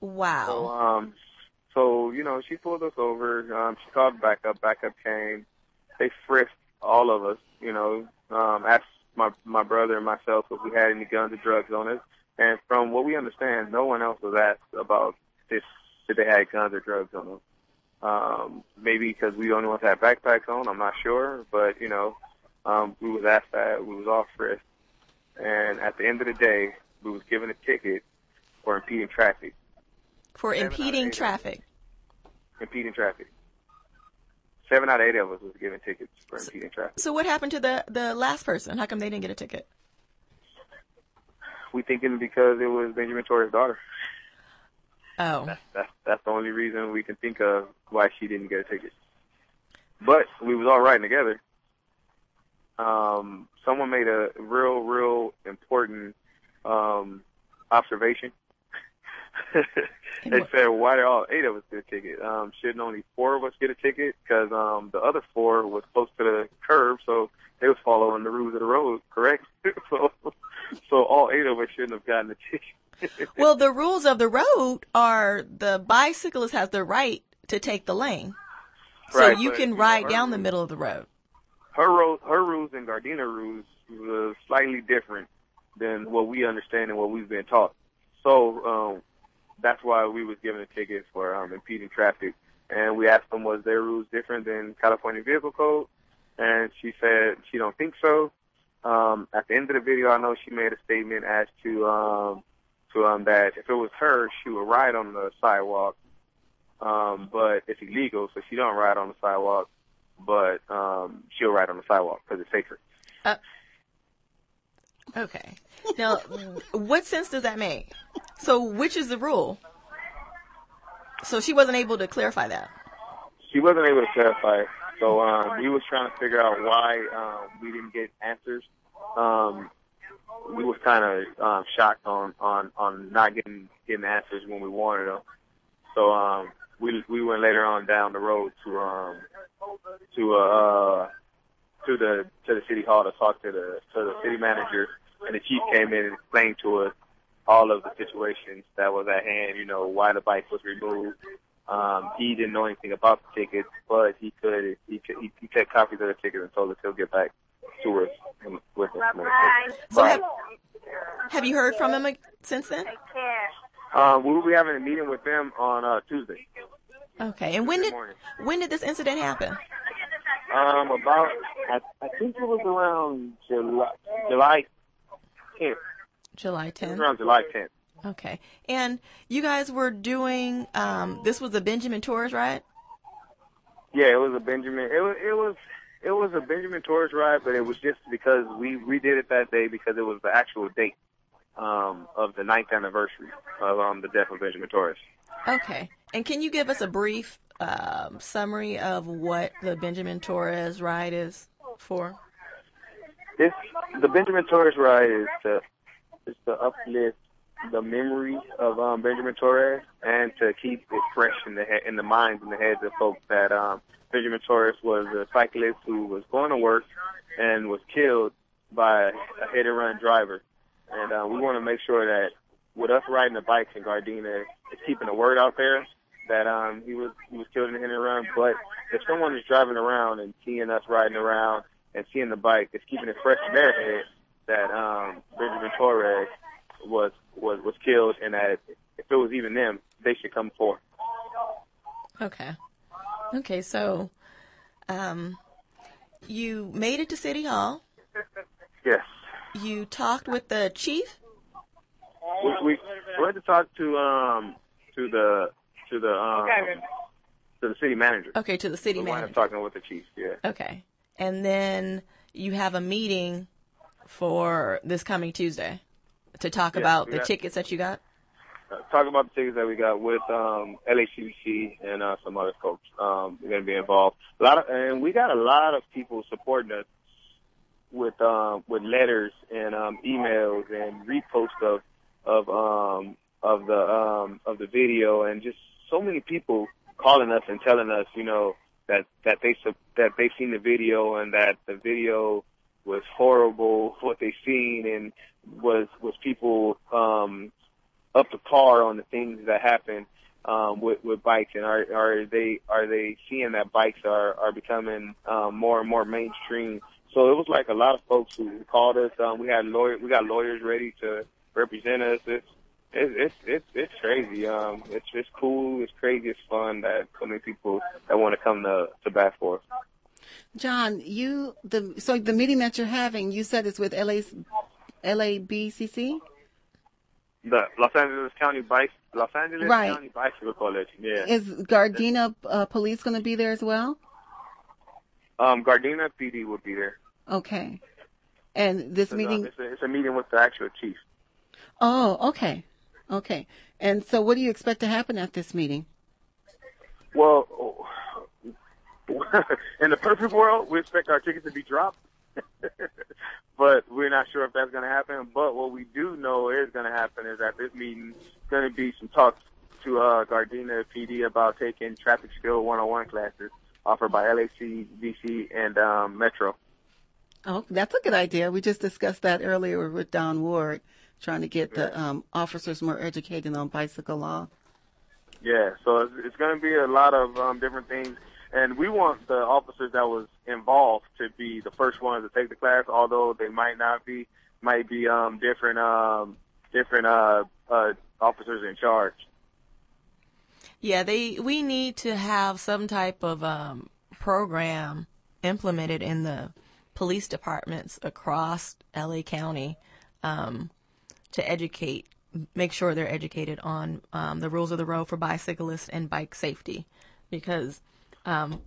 so Wow. um, so you know she pulled us over. Um, she called backup. Backup came. They frisked all of us. You know, um, asked my my brother and myself if we had any guns or drugs on us. And from what we understand, no one else was asked about this if they had guns or drugs on them. Um, maybe because we only ones had backpacks on. I'm not sure, but you know, um, we was asked that. We was all frisked, and at the end of the day, we was given a ticket for impeding traffic. For seven impeding traffic. impeding traffic. Seven out of eight of us was given tickets for impeding traffic. So what happened to the the last person? How come they didn't get a ticket? We thinking because it was Benjamin Torres' daughter. Oh. That's that's the only reason we can think of why she didn't get a ticket. But we was all riding together. Um, someone made a real, real important um, observation. they said, "Why did all eight of us get a ticket? Um, shouldn't only four of us get a ticket? Because um, the other four was close to the curb, so they was following the rules of the road, correct? so, so all eight of us shouldn't have gotten a ticket." Well, the rules of the road are the bicyclist has the right to take the lane. So Right, you can ride down the middle of the road. Her her rules and Gardena rules was slightly different than what we understand and what we've been taught. So um, that's why we was given a ticket for um, impeding traffic, and we asked them was their rules different than California Vehicle Code, and she said she don't think so. um, at the end of the video, I know she made a statement as to um, to um, that if it was her, she would ride on the sidewalk, um, but it's illegal, so she don't ride on the sidewalk, but um, she'll ride on the sidewalk because it's safer. Okay. Now, what sense does that make? So, which is the rule? So she wasn't able to clarify that. She wasn't able to clarify, so um, we was trying to figure out why um, we didn't get answers. Um, we was kind of um, shocked on, on, on not getting getting answers when we wanted them. So um, we we went later on down the road to um, to uh, to the to the city hall to talk to the to the city manager, and the chief came in and explained to us all of the situations that was at hand. You know why the bike was removed. Um, he didn't know anything about the tickets, but he could he could he, he took copies of the tickets and told us he'll get back to us and with us. So have, have you heard from him since then? Um, we will be having a meeting with them on uh, Tuesday. Okay. And when did morning. when did this incident happen? Um, about I, I think it was around July July 10th. July It 10th. around July 10th. Okay. And you guys were doing um this was a Benjamin Torres ride? Yeah, it was a Benjamin. It was it was it was a Benjamin Torres ride, but it was just because we we did it that day because it was the actual date um, of the ninth anniversary of um, the death of Benjamin Torres. Okay. And can you give us a brief um, summary of what the Benjamin Torres ride is for? This the Benjamin Torres ride is to is to uplift the memory of um, Benjamin Torres and to keep it fresh in the he- in the minds and the heads of folks that um, Benjamin Torres was a cyclist who was going to work and was killed by a hit and run driver. And uh, we want to make sure that with us riding the bikes in Gardena, it's keeping the word out there that um, he was he was killed in a hit and run. But if someone is driving around and seeing us riding around and seeing the bike, it's keeping it fresh in their head that um, Benjamin Torres was was was killed, and that if it was even them, they should come forth. Okay. Okay, so um you made it to City Hall. Yes, You talked with the chief? We we, we had to talk to um to the to the um to the city manager. Okay, to the city we wound manager. up talking with the chief. Yeah. Okay. And then you have a meeting for this coming Tuesday to talk Yeah, about the got- tickets that you got? uh, talk about the tickets that we got with um, LACBC and uh, some other folks. Um, we're going to be involved. A lot of, and we got a lot of people supporting us with um, with letters and um, emails and reposts of of um, of the um, of the video, and just so many people calling us and telling us, you know, that that they that they seen the video and that the video was horrible what they seen and was was people um up to par on the things that happen um, with with bikes, and are are they are they seeing that bikes are are becoming um, more and more mainstream? So it was like a lot of folks who called us. Um, we had lawyer we got lawyers ready to represent us. It's it's it's it's, it's crazy. Um, it's it's cool. It's crazy. It's fun that so many people that want to come to to bat for us. John, you the so the meeting that you're having, you said it's with LA, LABCC. The Los Angeles County Bike Los Angeles Right. County Bicycle Coalition. Yeah. Is Gardena uh, Police going to be there as well? Um, Gardena PD will be there. Okay. And this It's, um, meeting. it's, a, it's a meeting with the actual chief. Oh, okay, okay. And so, what do you expect to happen at this meeting? Well, in the perfect world, we expect our tickets to be dropped, but we're not sure if that's going to happen. But what we do know is going to happen is at this meeting, is going to be some talks to uh, Gardena PD about taking traffic skill 101 classes offered by LACBC, and um, Metro. Oh, that's a good idea. We just discussed that earlier with Don Ward, trying to get the um, officers more educated on bicycle law. Yeah, so it's, it's going to be a lot of um, different things, and we want the officers that was involved to be the first ones to take the class, although they might not be, might be um, different, um, different uh, uh, officers in charge. Yeah, they we need to have some type of um, program implemented in the police departments across LA County um, to educate, make sure they're educated on um, the rules of the road for bicyclists and bike safety. Because um,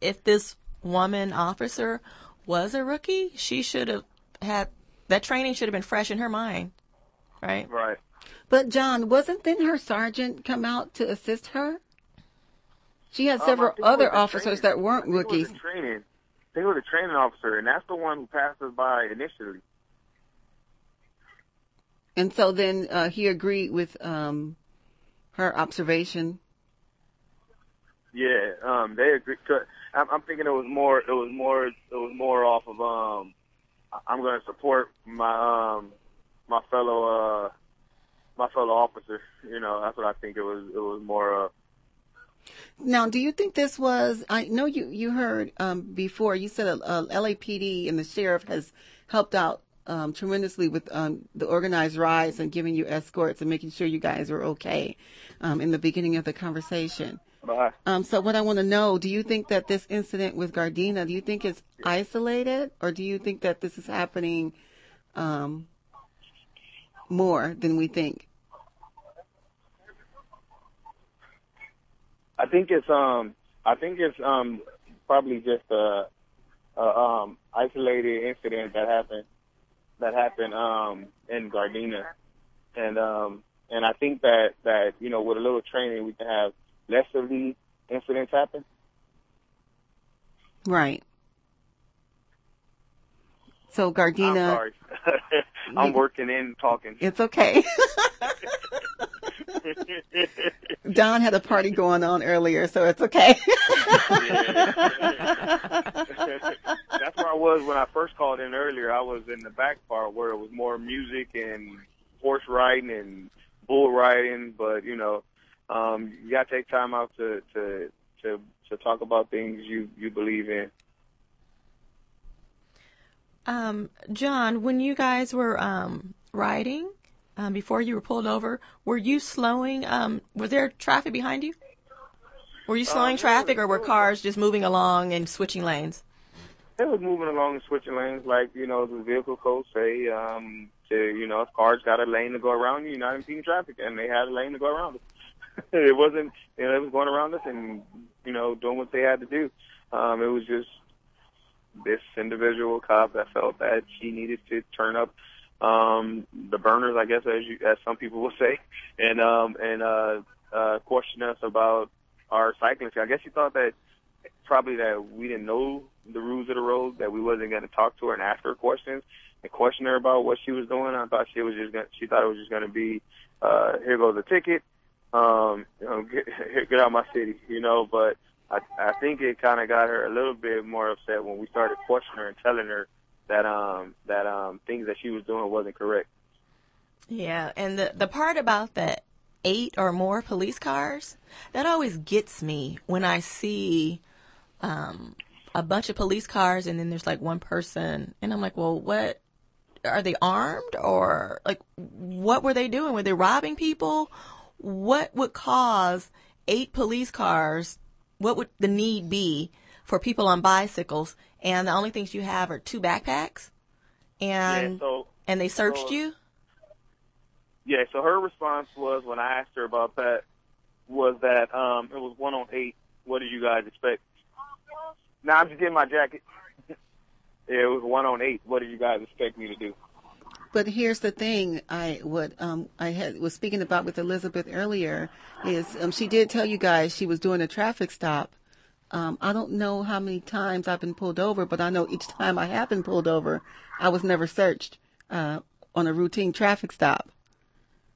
if this woman officer was a rookie, she should have had that training should have been fresh in her mind, right? Right. But John, wasn't then her sergeant come out to assist her? She had Um, several think it was other officers training- that weren't I think it was rookies. the training. I think it was a training officer, and that's the one who passed us by initially. And so then uh, he agreed with um, her observation. Yeah, um, they agree. Cause I'm, I'm thinking it was more. It was more. It was more off of. Um, I'm going to support my um, my fellow uh, my fellow officer. You know, that's what I think it was. It was more. Uh, Now, do you think this was? I know you you heard um, before. You said a, a LAPD and the sheriff has helped out um, tremendously with um, the organized rides and giving you escorts and making sure you guys are okay um, in the beginning of the conversation. but Um, so what I want to know, do you think that this incident with Gardena, do you think it's isolated or do you think that this is happening um, more than we think? I think it's um. I think it's um probably just a, a um isolated incident that happened that happened um in Gardena, and um and I think that that you know with a little training we can have less of these incidents happen. Right. So I'm Gardena, sorry, I'm working in talking. it's okay. Don had a party going on earlier, so it's okay. That's where I was when I first called in earlier. I was in the back part where it was more music and horse riding and bull riding, but you know, um, you gotta take time out to to to to talk about things you you believe in. Um, John, when you guys were um, riding um, before you were pulled over, were you slowing? Um, was there traffic behind you? Were you slowing Um, traffic, or were cars just moving along and switching lanes? They was moving along and switching lanes like you know the vehicle codes say. Um, to you know, if cars got a lane to go around you, you're not impeding traffic, and they had a lane to go around us. it wasn't, you know, it was going around us and you know doing what they had to do. Um, it was just this individual cop that felt that she needed to turn up um the burners, I guess as you as some people will say, and um and uh uh question us about our cycling. I guess she thought that probably that we didn't know the rules of the road, that we wasn't going to talk to her and ask her questions and question her about what she was doing. I thought she was just gonna, she thought it was just going to be, uh, here goes a ticket, um, you know, get, get out of my city, you know, but I, I think it kind of got her a little bit more upset when we started questioning her and telling her that, um, that, um, things that she was doing wasn't correct. Yeah, and the the part about the eight or more police cars that always gets me when I see um, a bunch of police cars and then there's like one person, and I'm like, well, what are they armed or like what were they doing? Were they robbing people? What would cause eight police cars? What would the need be for people on bicycles? And the only things you have are two backpacks, and yeah, so, and they searched so- you. Yeah, so her response was when I asked her about that was that um it was one on eight. What did you guys expect? Now I'm just getting my jacket. yeah, it was one on eight. What did you guys expect me to do? But here's the thing: I what um I had was speaking about with Elizabeth earlier is um she did tell you guys she was doing a traffic stop. Um, I don't know how many times I've been pulled over, but I know each time I have been pulled over, I was never searched uh, on a routine traffic stop.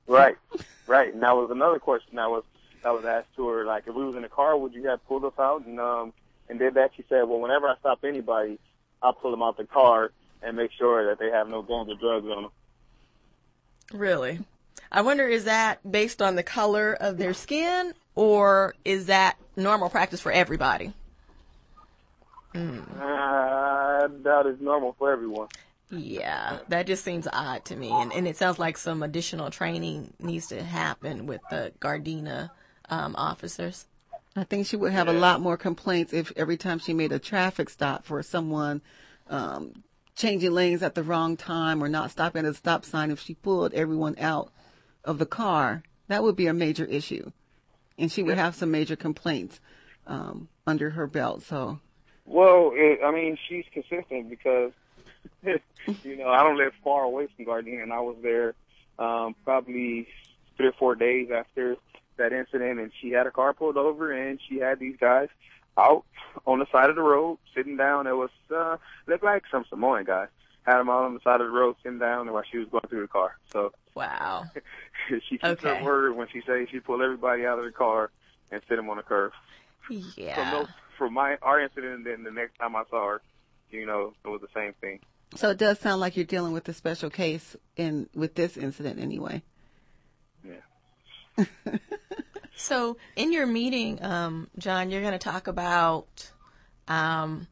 Right, right. And that was another question that was that was asked to her. Like, if we was in a car, would you have pulled us out and um and did that? She said, well, whenever I stop anybody, I'll pull them out the car and make sure that they have no guns or drugs on them. Really? I wonder is that based on the color of their skin or is that normal practice for everybody? Uh, I doubt it's normal for everyone. Yeah, that just seems odd to me. And, and it sounds like some additional training needs to happen with the Gardena um, officers. I think she would have a lot more complaints if every time she made a traffic stop for someone um, changing lanes at the wrong time or not stopping at a stop sign, if she pulled everyone out of the car, that would be a major issue. And she would have some major complaints um, under her belt. So, Well, it, I mean, she's consistent because, you know, I don't live far away from Gardena, and I was there um, probably three or four days after that incident, and she had a car pulled over, and she had these guys out on the side of the road sitting down. It was uh, looked like some Samoan guys had them out on the side of the road sitting down while she was going through the car. So Wow. she keeps Okay. her word when she says she pulled everybody out of the car and sit them on the curb. Yeah. From those, from my our incident, and then the next time I saw her, you know, it was the same thing. so it does sound like you're dealing with a special case in with this incident anyway. Yeah. So, in your meeting, um, John, you're going to talk about um,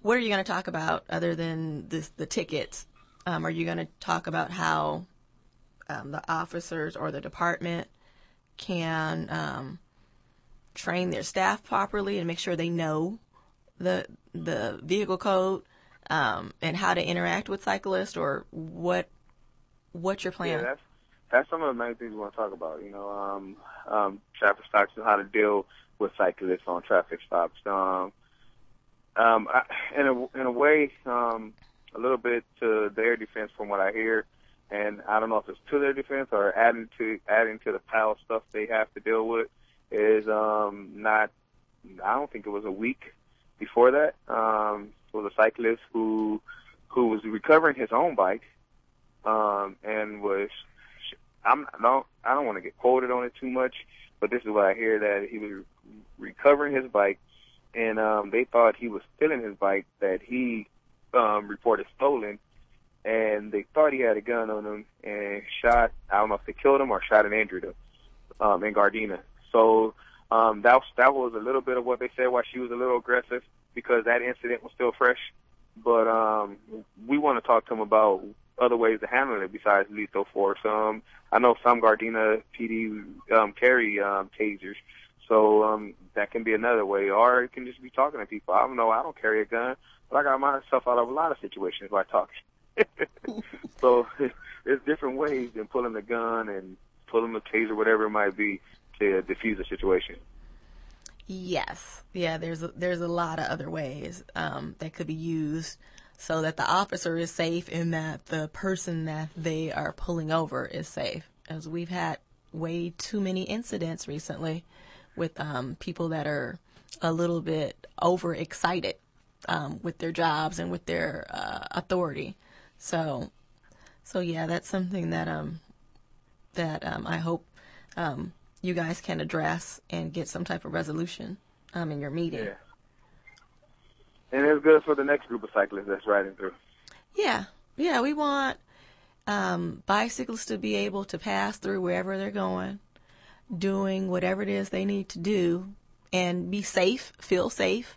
what are you going to talk about other than this, the tickets? Um, are you going to talk about how um, the officers or the department can um, train their staff properly and make sure they know the the vehicle code um, and how to interact with cyclists, or what what's your plan? Yeah, that's that's some of the main things we want to talk about. You know, um, um, traffic stops and how to deal with cyclists on traffic stops. Um, um, I, in a in a way, um, a little bit to their defense from what I hear, and I don't know if it's to their defense or adding to adding to the pile of stuff they have to deal with is um, not. I don't think it was a week before that. Um, was a cyclist who who was recovering his own bike um, and was I'm I don't I don't want to get quoted on it too much, but this is what I hear that he was recovering his bike, and um, they thought he was stealing his bike that he um, reported stolen, and they thought he had a gun on him and shot. I don't know if they killed him or shot and injured him um, in Gardena. So um, that was, that was a little bit of what they said why she was a little aggressive because that incident was still fresh. But um, we want to talk to him about other ways to handle it besides lethal force. Um, I know some Gardena PD um, carry um, tasers, so um, that can be another way. Or it can just be talking to people. I don't know. I don't carry a gun, but I got myself out of a lot of situations by talking. so there's different ways than pulling the gun and pulling the taser, whatever it might be, to defuse a situation. Yes, yeah. There's a, there's a lot of other ways um, that could be used so that the officer is safe and that the person that they are pulling over is safe. As we've had way too many incidents recently with um, people that are a little bit overexcited um, with their jobs and with their uh, authority. So, so yeah, that's something that um that um, I hope um, you guys can address and get some type of resolution um, in your meeting. Yeah. And it's good for the next group of cyclists that's riding through. Yeah, yeah, we want um, bicyclists to be able to pass through wherever they're going, doing whatever it is they need to do, and be safe, feel safe,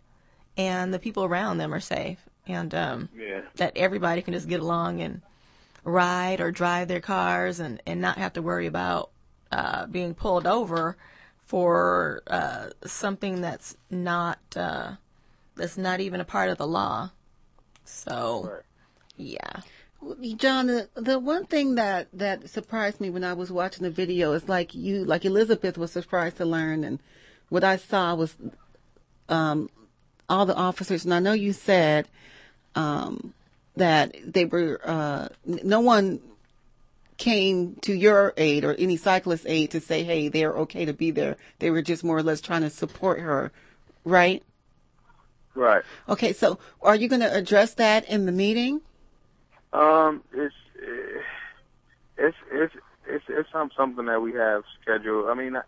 and the people around them are safe, and um, Yeah. that everybody can just get along and ride or drive their cars and, and not have to worry about uh, being pulled over for uh, something that's not uh, that's not even a part of the law. So, Right. yeah. John, the, the one thing that, that surprised me when I was watching the video is like you, like Elizabeth was surprised to learn, and what I saw was um, all the officers, and I know you said um, that they were, uh, no one came to your aid or any cyclist aid to say, hey, they're okay to be there. They were just more or less trying to support her, right? Right. Okay, so are you going to address that in the meeting? Um, it's eh, it's it's it's it's some something that we have scheduled. I mean, I,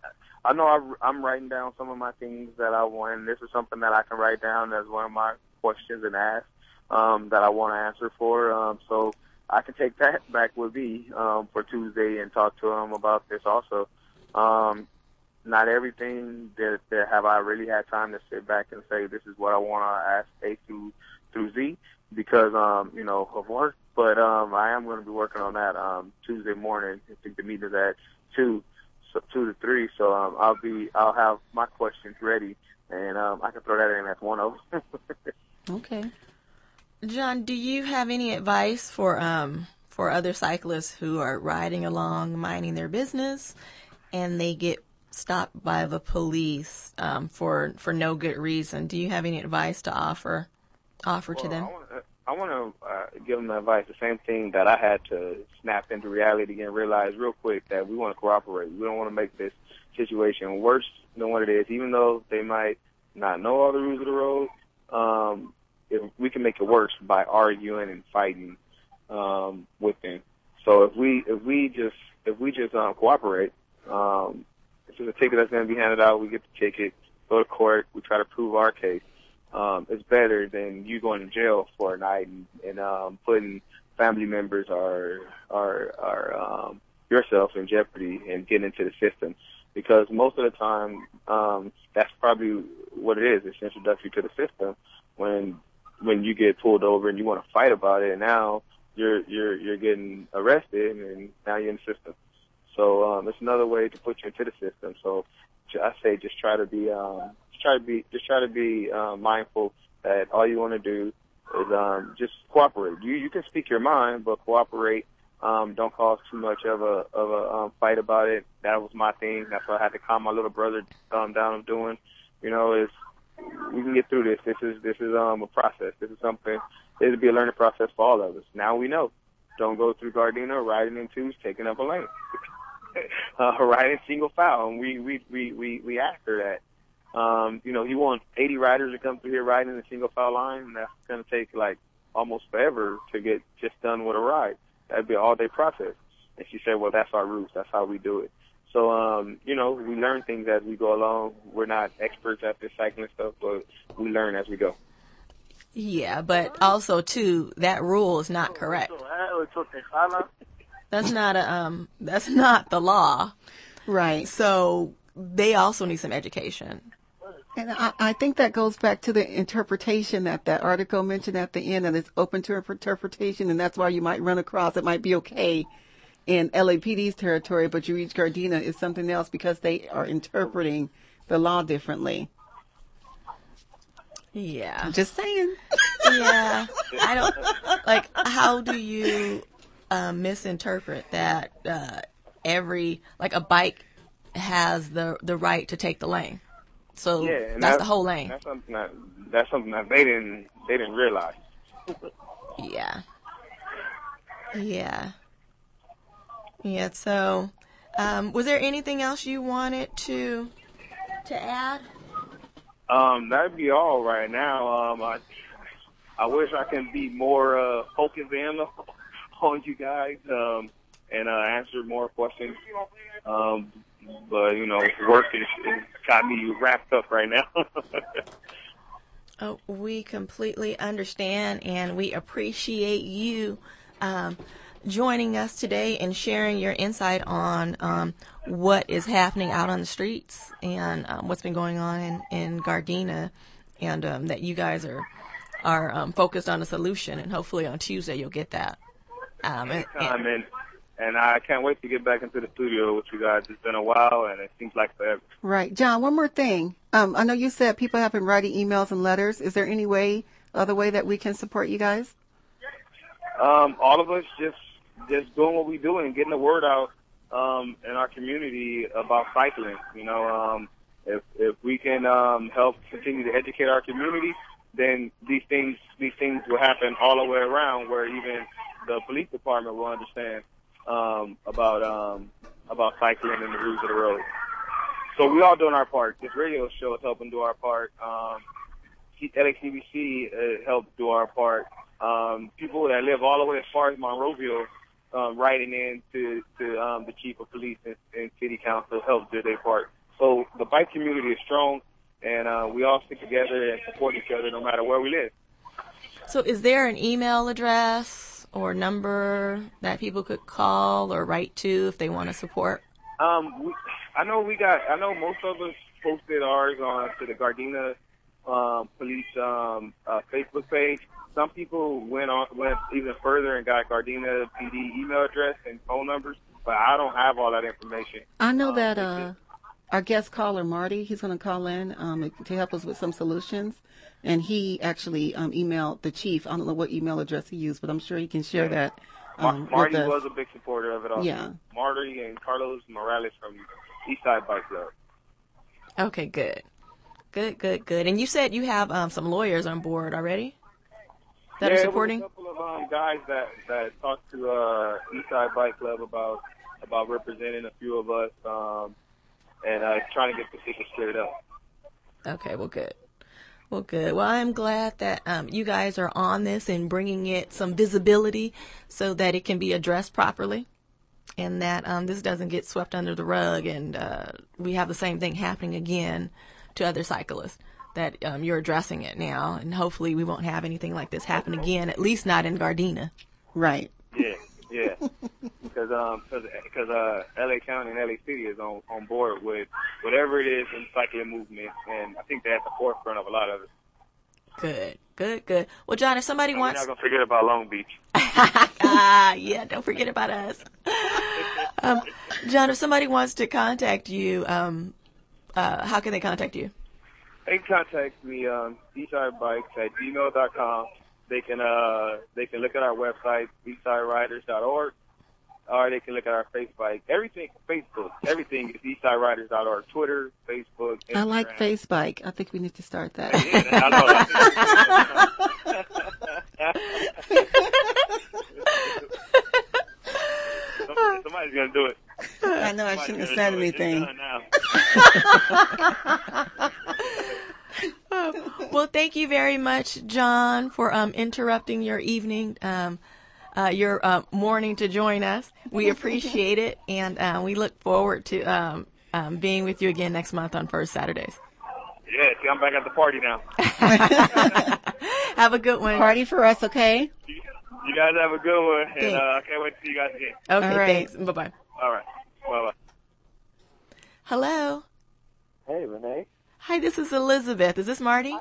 I know I, I'm writing down some of my things that I want. And this is something that I can write down as one of my questions and ask um, that I want to answer for. Um, so I can take that back with me um, for Tuesday and talk to him about this also. Um, not everything that, that have I really had time to sit back and say this is what I want to ask A through through Z because um you know of work. But um I am going to be working on that um Tuesday morning. I think the meeting is at two, so two to three. So um I'll be I'll have my questions ready and um I can throw that in as one of them. Okay. John, do you have any advice for um for other cyclists who are riding along, minding their business, and they get stopped by the police um, for for no good reason? Do you have any advice to offer offer to them? I want to uh, give them advice, the same thing that I had to snap into reality and realize real quick that we want to cooperate. We don't want to make this situation worse than what it is, even though they might not know all the rules of the road. Um, if we can make it worse by arguing and fighting um, with them. So if we if we just if we just um, cooperate, um, if there's a ticket that's going to be handed out, we get the ticket, go to court, we try to prove our case um, it's better than you going to jail for a night and, and um, putting family members or or or um, yourself in jeopardy and getting into the system. Because most of the time, um, that's probably what it is. It's introductory to the system when when you get pulled over and you want to fight about it, and now you're you're you're getting arrested and now you're in the system. So um, it's another way to put you into the system. So I say just try to be um, just try to be just try to be um, mindful that all you want to do is um, just cooperate. You you can speak your mind, but cooperate. Um, don't cause too much of a of a um, fight about it. That was my thing. That's what I had to calm my little brother um, down on doing. You know, is we can get through this. This is this is um a process. This is something. It'll be a learning process for all of us. Now we know. Don't go through Gardena riding in twos, taking up a lane. uh, riding single file, and we we we we we after that. Um, you know, you want 80 riders to come through here riding in a single file line, and that's going to take like almost forever to get just done with a ride. That'd be an all day process. And she said, well, that's our roots. That's how we do it. So, um, you know, we learn things as we go along. We're not experts at this cycling stuff, but we learn as we go. Yeah, but also too, that rule is not correct. That's not a um that's not the law. Right. So they also need some education. And I, I think that goes back to the interpretation that that article mentioned at the end, that it's open to interpretation, and that's why you might run across it might be okay in LAPD's territory, but you reach Gardena is something else because they are interpreting the law differently. Yeah. Just saying. Yeah. I don't like how do you um, misinterpret that uh, every like a bike has the the right to take the lane. So Yeah, and that's the whole lane. That's something that that's something that they didn't they didn't realize. Yeah. Yeah. Yeah, so um, was there anything else you wanted to to add? Um, that'd be all right now. Um, I I wish I can be more uh, focused in on you guys um, and uh, answer more questions. Um, but you know, work is, is got me wrapped up right now. Oh, we completely understand and we appreciate you um, joining us today and sharing your insight on um, what is happening out on the streets and um, what's been going on in, in Gardena, and um, that you guys are are um, focused on a solution. And hopefully on Tuesday you'll get that. Um, and, Time and, and and I can't wait to get back into the studio with you guys. It's been a while, and it seems like forever. Right. John, one more thing. Um, I know you said people have been writing emails and letters. Is there any way, other way that we can support you guys? um, all of us just just doing what we do and getting the word out um, in our community about cycling. You know, um, if if we can um, help continue to educate our community, then these things these things will happen all the way around, where even the police department will understand um, about um, about cycling and the rules of the road. So we all doing our part. This radio show is helping do our part. Um, LACBC uh, helped do our part. Um, people that live all the way as far as Monrovia, um, writing in to, to um, the chief of police and, and city council helped do their part. So the bike community is strong, and uh, we all stick together and support each other no matter where we live. so, is there an email address or number that people could call or write to if they want to support? Um, we, I know we got. I know most of us posted ours on to the Gardena um, police um, uh, Facebook page. Some people went on went even further and got Gardena PD email address and phone numbers, but I don't have all that information. I know Um, that uh, our guest caller, Marty, he's going to call in um, to help us with some solutions. And he actually um, emailed the chief. I don't know what email address he used, but I'm sure he can share Yeah. that. Mar- Um, Marty was a big supporter of it also. Yeah. Marty and Carlos Morales from Eastside Bike Club. Okay, good. Good, good, good. And you said you have um, some lawyers on board already that yeah, are supporting? A couple of um, guys that that talked to uh, Eastside Bike Club about about representing a few of us um, and uh, trying to get the tickets cleared up. Okay, well, good. Well, good. Well, I'm glad that um, you guys are on this and bringing it some visibility so that it can be addressed properly and that um, this doesn't get swept under the rug and uh, we have the same thing happening again to other cyclists. That um, you're addressing it now, and hopefully we won't have anything like this happen again. At least not in Gardena. Right. Yeah, yeah. Because um, cause, cause, uh, LA County and LA City is on, on board with whatever it is in cycling movement, and I think they're at the forefront of a lot of it. Good, good, good. Well, John, if somebody We're wants not gonna forget about Long Beach. ah, yeah, don't forget about us. um, John, if somebody wants to contact you, um, uh, how can they contact you? They can contact me on eastsidebikes at gmail.com. They can uh they can look at our website eastsideriders.org, or they can look at our Facebook. Everything Facebook, everything is eastsideriders.org. Twitter, Facebook. Instagram. I like Facebook. I think we need to start that. Yeah, I know. Somebody- Somebody's gonna do it. I know I Somebody's shouldn't have said do it. It's anything. Well, thank you very much, John, for um, interrupting your evening, um, uh, your uh, morning to join us. We appreciate it, and uh, we look forward to um, um, being with you again next month on First Saturdays. Yeah, see, I'm back at the party now. Have a good one. Party for us, okay? You, you guys have a good one, and uh, I can't wait to see you guys again. Okay, All right. thanks. Bye bye. All right, bye bye. Hello. Hey, Renee. Hi, this is Elizabeth. Is this Marty?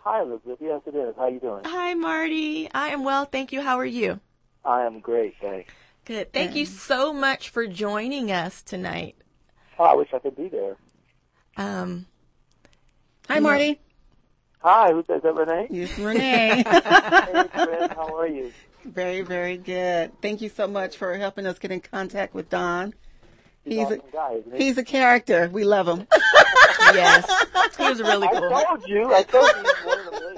Hi, Elizabeth. Yes, it is. How are you doing? Hi, Marty. I am well, thank you. How are you? I am great, thanks. Good. Thank you so much for joining us tonight. Oh, I wish I could be there. Um, Hi, Marty. Hi, who's that? Is that Renee? Yes, Renee. hey, Fred, how are you? Very, very good. Thank you so much for helping us get in contact with Don. He's, He's an a, guy, he? he's a character. We love him. yes, he was really cool. I cool. told you. I told you he's one of the.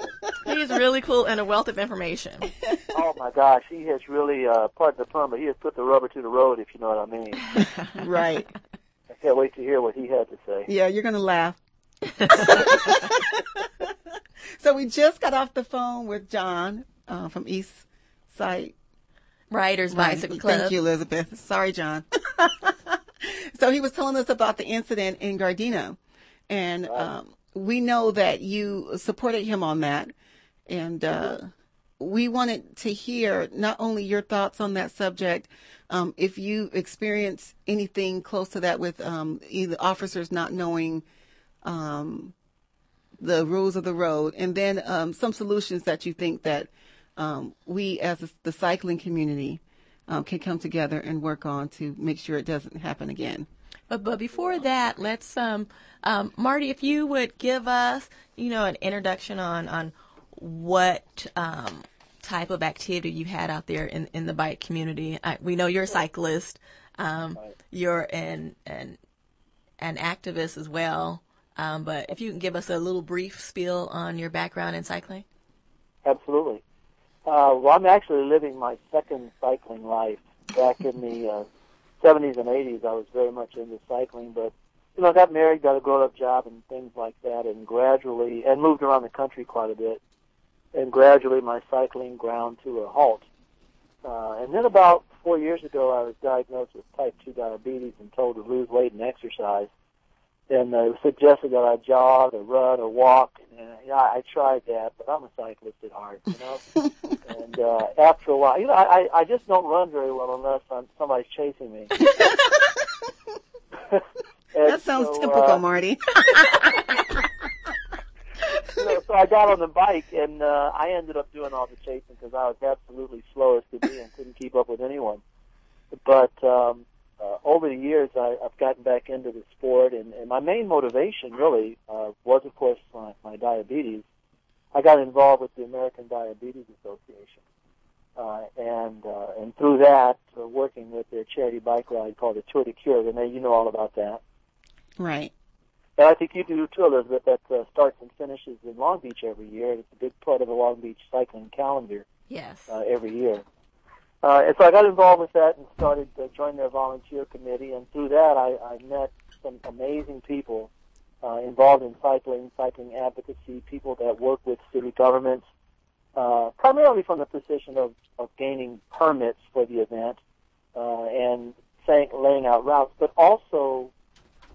He's really cool and a wealth of information. Oh my gosh, he has really, uh, pardon the pun, but he has put the rubber to the road, if you know what I mean. right. I can't wait to hear what he had to say. Yeah, you're going to laugh. so we just got off the phone with John uh, from East Side Riders Bicycle Club. Thank you, Elizabeth. Sorry, John. so he was telling us about the incident in Gardena, and um, we know that you supported him on that, and uh, we wanted to hear not only your thoughts on that subject, um, if you experience anything close to that with um, either officers not knowing um, the rules of the road, and then um, some solutions that you think that um, we as a, the cycling community um, can come together and work on to make sure it doesn't happen again. But, but before that, let's um, um, Marty, if you would give us, you know, an introduction on on what um, type of activity you had out there in in the bike community. I, we know you're a cyclist. Um, You're an an an activist as well. Um, but if you can give us a little brief spiel on your background in cycling. Absolutely. Uh, well, I'm actually living my second cycling life. Back in the uh, 70s and 80s, I was very much into cycling, but you know, I got married, got a grown-up job, and things like that, and gradually, and moved around the country quite a bit, and gradually, my cycling ground to a halt. Uh, and then about four years ago, I was diagnosed with type 2 diabetes and told to lose weight and exercise. And uh, it was suggested that I jog or run or walk. And uh, yeah, I tried that, but I'm a cyclist at heart, you know. and uh, after a while, you know, I, I just don't run very well unless I'm, somebody's chasing me. That sounds so, typical, uh, Marty. you know, so I got on the bike and uh, I ended up doing all the chasing because I was absolutely slow as could be and couldn't keep up with anyone. But um, uh, over the years, I, I've gotten back into the sport, and, and my main motivation really uh, was, of course, my, my diabetes. I got involved with the American Diabetes Association, uh, and uh, and through that, uh, working with their charity bike ride called the Tour de Cure. Renee, you know all about that. Right. And I think you do too, Elizabeth. That uh, starts and finishes in Long Beach every year. It's a big part of the Long Beach cycling calendar Yes. uh, every year. Uh, and so I got involved with that and started uh, joining their volunteer committee. And through that, I, I met some amazing people uh, involved in cycling, cycling advocacy, people that work with city governments, uh, primarily from the position of, of gaining permits for the event uh, and saying, laying out routes, but also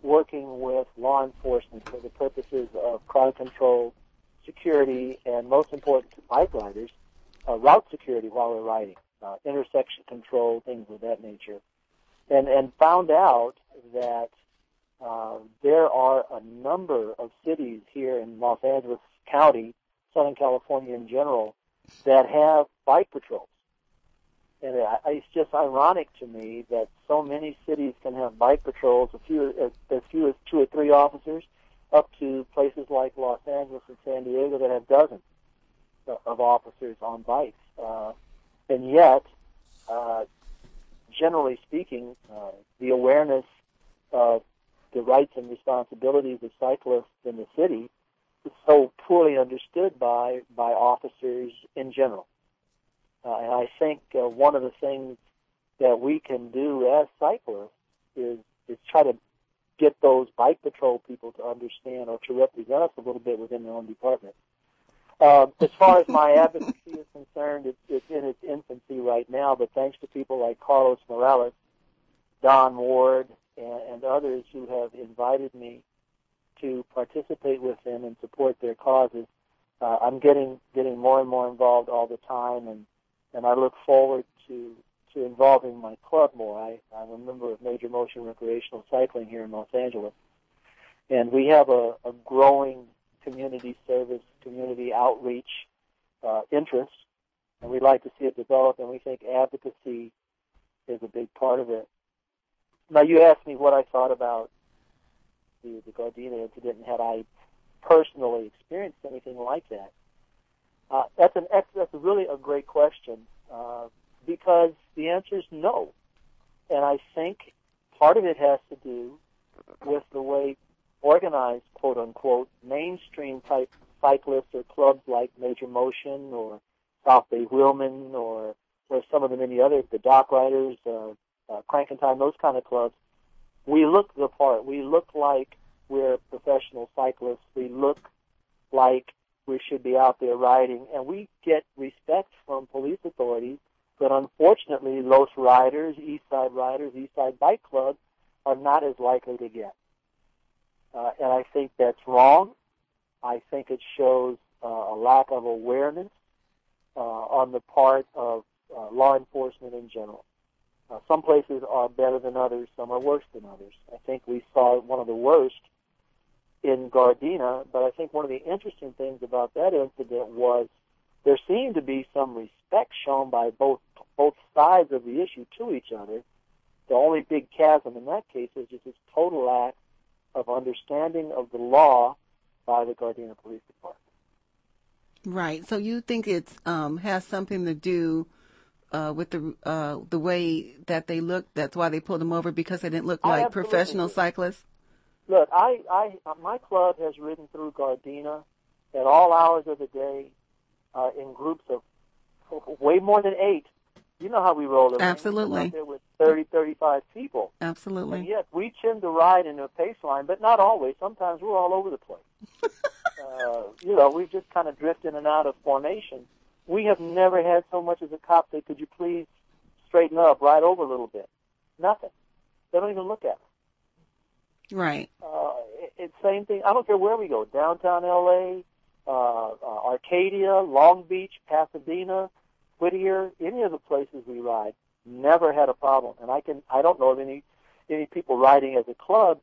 working with law enforcement for the purposes of crowd control, security, and most important to bike riders, uh, route security while we're riding, uh, intersection control, things of that nature, and and found out that uh, there are a number of cities here in Los Angeles County, Southern California in general, that have bike patrols. And I- it's just ironic to me that so many cities can have bike patrols, a few as, as few as two or three officers, up to places like Los Angeles and San Diego that have dozens of officers on bikes. Uh, and yet, uh, generally speaking, uh, the awareness of the rights and responsibilities of cyclists in the city is so poorly understood by by officers in general. Uh, and I think uh, one of the things that we can do as cyclists is is try to get those bike patrol people to understand or to represent us a little bit within their own department. Um, as far as my advocacy is concerned, it's, it's in its now, but thanks to people like Carlos Morales, Don Ward, and, and others who have invited me to participate with them and support their causes, uh, I'm getting getting more and more involved all the time, and and I look forward to to involving my club more. I, I'm a member of Major Motion Recreational Cycling here in Los Angeles, and we have a, a growing community service, community outreach uh, interest, and we'd like to see it develop. And we think advocacy is a big part of it. Now, you asked me what I thought about the, the Gardena incident and had I personally experienced anything like that. Uh, that's an that's really a great question uh, because the answer is no, and I think part of it has to do with the way organized, quote unquote, mainstream type cyclists or clubs like Major Motion or South Bay Wheelmen or or some of the many others, the Dock Riders, uh, uh, Crank and Time, those kind of clubs. We look the part. We look like we're professional cyclists. We look like we should be out there riding, and we get respect from police authorities. But unfortunately, Los Riders, East Side Riders, East Side Bike Club are not as likely to get. Uh, and I think that's wrong. I think it shows uh, a lack of awareness on the part of uh, law enforcement in general. Uh, some places are better than others, some are worse than others. I think we saw one of the worst in Gardena, but I think one of the interesting things about that incident was there seemed to be some respect shown by both both sides of the issue to each other. The only big chasm in that case was just this total lack of understanding of the law by the Gardena Police Department. Right. So you think it's um, has something to do uh, with the uh, the way that they look? That's why they pulled them over because they didn't look like absolutely professional cyclists. Look, I, I, my club has ridden through Gardena at all hours of the day uh, in groups of way more than eight. You know how we roll. Absolutely. out there with 30, 35 people. And Absolutely. yes, we tend to ride in a pace line, but not always. Sometimes we're all over the place. uh, you know, we just kind of drift in and out of formation. We have never had so much as a cop say, could you please straighten up, ride over a little bit? Nothing. They don't even look at us. Right. Uh, it, it's same thing. I don't care where we go, downtown LA, uh, uh, Arcadia, Long Beach, Pasadena, Whittier, any of the places we ride, never had a problem. And I can, I don't know of any, any people riding as a club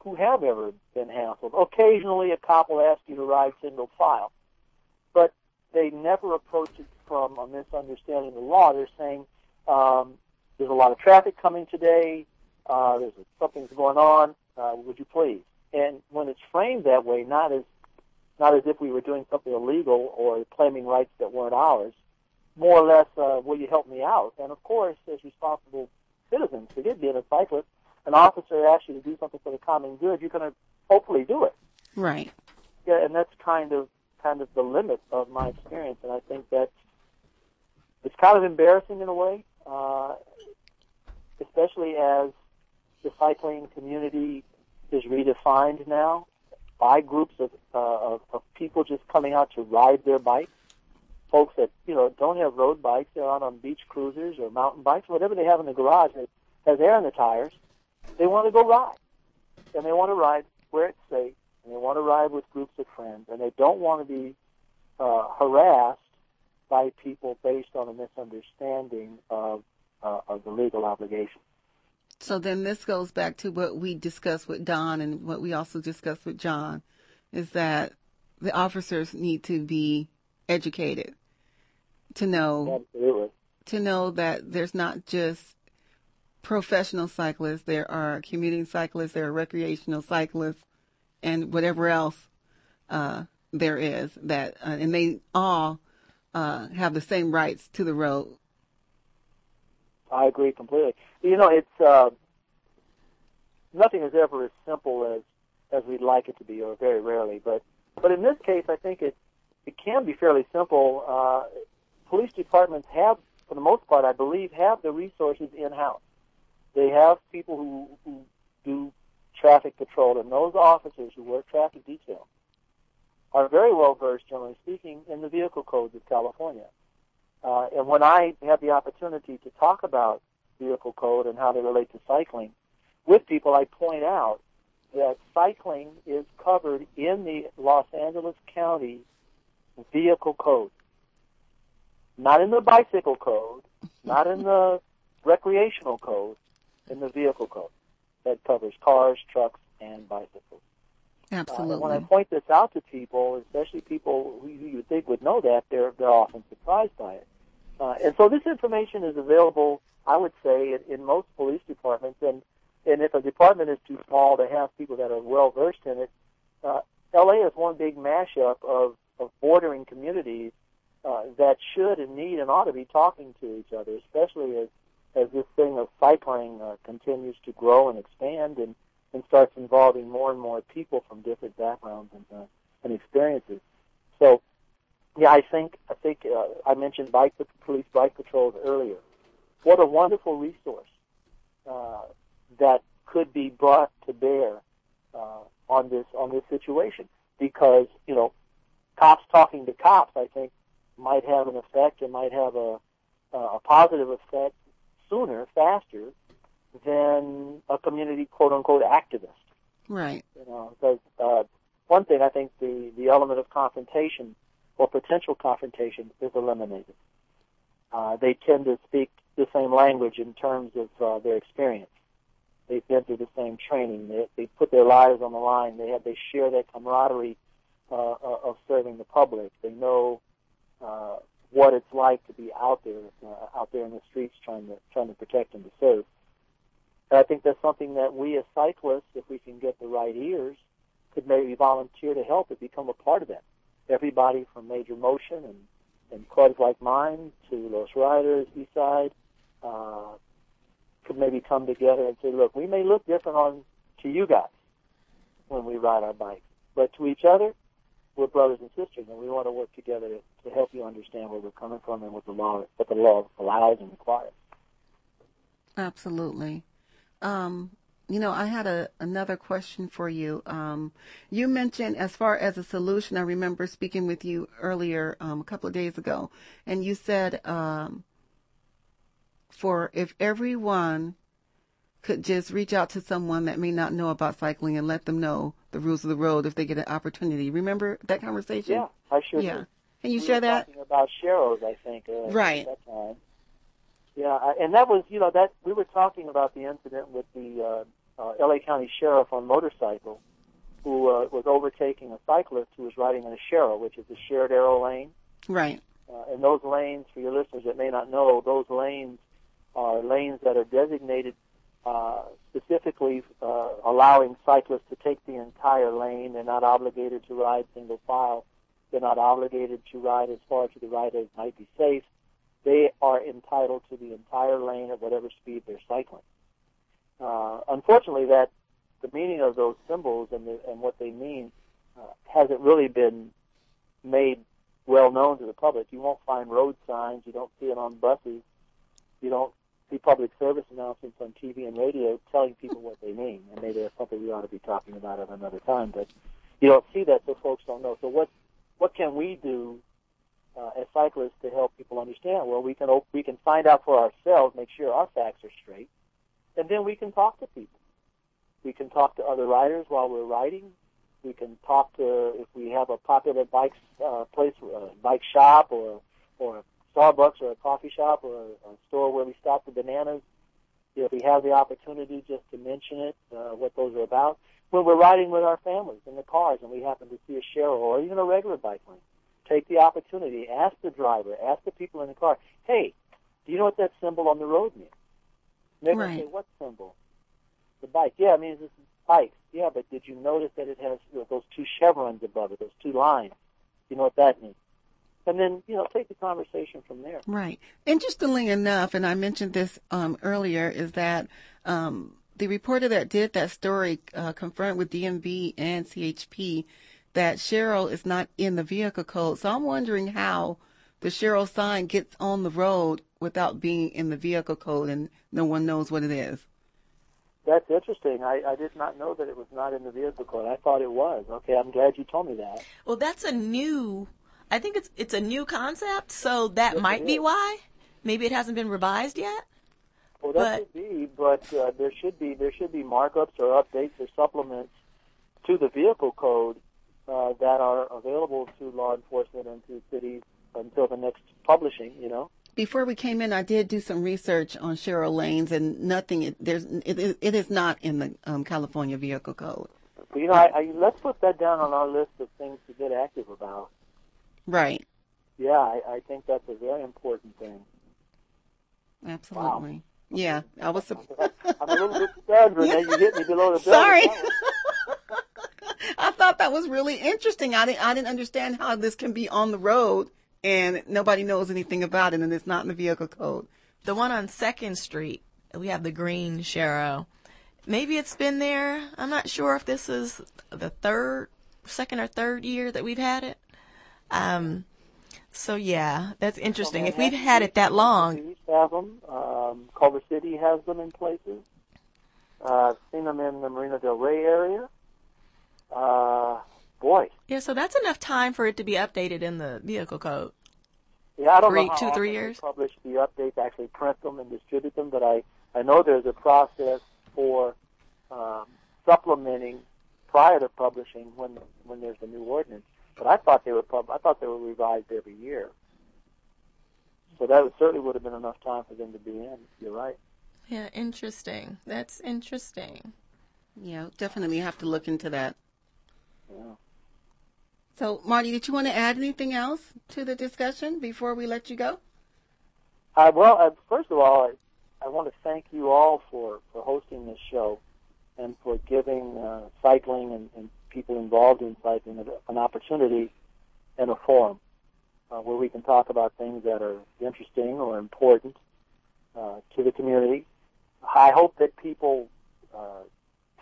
who have ever been hassled. Occasionally a cop will ask you to ride single file, but they never approach it from a misunderstanding of the law. They're saying, um, there's a lot of traffic coming today. Uh, there's something's going on. Uh, would you please? And when it's framed that way, not as not as if we were doing something illegal or claiming rights that weren't ours, more or less, uh, will you help me out? And of course, as responsible citizens, forget being a cyclist, an officer asks you to do something for the common good, you're going to hopefully do it. Right. Yeah, and that's kind of kind of the limit of my experience, and I think that it's kind of embarrassing in a way, uh, especially as the cycling community is redefined now by groups of, uh, of, of people just coming out to ride their bikes. Folks that you know don't have road bikes, they're out on beach cruisers or mountain bikes, whatever they have in the garage that has air in the tires. They want to go ride, and they want to ride where it's safe, and they want to ride with groups of friends, and they don't want to be uh, harassed by people based on a misunderstanding of uh, of the legal obligation. So then this goes back to what we discussed with Don and what we also discussed with John is that the officers need to be educated to know Absolutely. to know that there's not just professional cyclists, there are commuting cyclists, there are recreational cyclists and whatever else uh, there is that uh, and they all uh, have the same rights to the road. I agree completely. You know, it's uh, nothing is ever as simple as as we'd like it to be, or very rarely. But but in this case, I think it it can be fairly simple. Police departments have, for the most part, I believe, have the resources in house. They have people who who do traffic patrol, and those officers who work traffic detail are very well versed, generally speaking, in the vehicle codes of California. Uh, and when I have the opportunity to talk about vehicle code and how they relate to cycling with people, I point out that cycling is covered in the Los Angeles County vehicle code. Not in the bicycle code, not in the recreational code, in the vehicle code that covers cars, trucks, and bicycles. Absolutely. Uh, when I point this out to people, especially people who you would think would know that, they're they're often surprised by it. Uh, and so this information is available, I would say, in, in most police departments. And and if a department is too small to have people that are well versed in it, uh, LA is one big mashup of of bordering communities uh, that should and need and ought to be talking to each other, especially as as this thing of cycling uh, continues to grow and expand and and starts involving more and more people from different backgrounds and, uh, and experiences. So, yeah, I think I think uh, I mentioned bike police bike patrols earlier. What a wonderful resource uh, that could be brought to bear uh, on this on this situation because you know cops talking to cops I think might have an effect and might have a a positive effect sooner, faster than a community quote unquote activist. Right. You know, because uh, one thing I think the the element of confrontation or potential confrontation is eliminated. Uh, they tend to speak the same language in terms of uh, their experience. They've been through the same training. They, they put their lives on the line. They have they share that camaraderie uh, uh of serving the public. They know uh, what it's like to be out there, uh, out there in the streets trying to trying to protect and to serve. And I think that's something that we as cyclists, if we can get the right ears, could maybe volunteer to help and become a part of that. Everybody from Major Motion and, and clubs like mine to Los Riders, Eastside, uh, could maybe come together and say, look, we may look different on to you guys when we ride our bikes, but to each other, we're brothers and sisters, and we want to work together to, to help you understand where we're coming from and what the law what the law allows and requires. Absolutely. Um, you know, I had a another question for you. Um, you mentioned as far as a solution. I remember speaking with you earlier um, a couple of days ago, and you said um, for if everyone could just reach out to someone that may not know about cycling and let them know the rules of the road if they get an opportunity. Remember that conversation? Yeah, I sure Yeah. do. Can you we share were that? Talking about Sharrows, I think. Uh, Right. At that time. Yeah, I- and that was, you know, that we were talking about the incident with the uh, uh, L.A. County Sheriff on motorcycle, who uh, was overtaking a cyclist who was riding in a Sharrow, which is a shared arrow lane. Right. Uh, and those lanes, for your listeners that may not know, those lanes are lanes that are designated uh, specifically uh, allowing cyclists to take the entire lane. They're not obligated to ride single file. They're not obligated to ride as far to the right as might be safe. They are entitled to the entire lane at whatever speed they're cycling. Uh, unfortunately, that the meaning of those symbols and, the, and what they mean uh, hasn't really been made well known to the public. You won't find road signs. You don't see it on buses. You don't see public service announcements on TV and radio telling people what they mean. And maybe that's something we ought to be talking about at another time. But you don't see that, so folks don't know. So what what can we do uh, as cyclists to help people understand? Well, we can we can find out for ourselves, make sure our facts are straight, and then we can talk to people. We can talk to other riders while we're riding. We can talk to if we have a popular bike uh, place, uh, bike shop, or or Starbucks or a coffee shop or a, a store where we stop for bananas. If we have the opportunity just to mention it, uh, what those are about. When we're riding with our families in the cars and we happen to see a share or even a regular bike lane, take the opportunity, ask the driver, ask the people in the car, hey, do you know what that symbol on the road means? They're Right. say, what symbol? The bike. Yeah, it means this is bikes. Yeah, but did you notice that it has you know, those two chevrons above it, those two lines? Do you know what that means? And then, you know, take the conversation from there. Right. Interestingly enough, and I mentioned this um, earlier, is that um, the reporter that did that story uh, confirmed with DMV and CHP that sharrow is not in the vehicle code. So I'm wondering how the sharrow sign gets on the road without being in the vehicle code and no one knows what it is. That's interesting. I, I did not know that it was not in the vehicle code. I thought it was. Okay, I'm glad you told me that. Well, that's a new. I think it's it's a new concept, so that Yes, might be why. Maybe it hasn't been revised yet. Well, that But- could be, but uh, there should be there should be markups or updates or supplements to the vehicle code uh, that are available to law enforcement and to cities until the next publishing. You know. Before we came in, I did do some research on sharrow lanes, and nothing. It, there's it, it, it is not in the um, California vehicle code. But, you know, I, I, let's put that down on our list of things to get active about. Right. Yeah, I, I think that's a very important thing. Absolutely. Yeah, I was. sup- I'm a little bit stunned, Renee. You hit me below the belt. Sorry. I thought that was really interesting. I didn't. I didn't understand how this can be on the road and nobody knows anything about it, and it's not in the vehicle code. The one on Second Street, we have the green sharrow. Maybe it's been there. I'm not sure if this is the third, second or third year that we've had it. Um, so yeah, that's interesting. If we've had it that long, have them. Um, Culver City has them in places. Uh, I've seen them in the Marina Del Rey area. Uh, boy, yeah. So that's enough time for it to be updated in the vehicle code. yeah, I don't Three- know how two, three they years? publish the updates, actually print them and distribute them, but I I know there's a process for um, supplementing prior to publishing when when there's a new ordinance. But I thought they were pub- I thought they were revised every year. So that would, certainly would have been enough time for them to be in. You're right. Yeah, interesting. That's interesting. Yeah, definitely have to look into that. Yeah. So, Marty, did you want to add anything else to the discussion before we let you go? Uh, well, uh, first of all, I, I want to thank you all for, for hosting this show and for giving uh, cycling and, and people involved in cycling an opportunity and a forum uh, where we can talk about things that are interesting or important uh, to the community. I hope that people uh,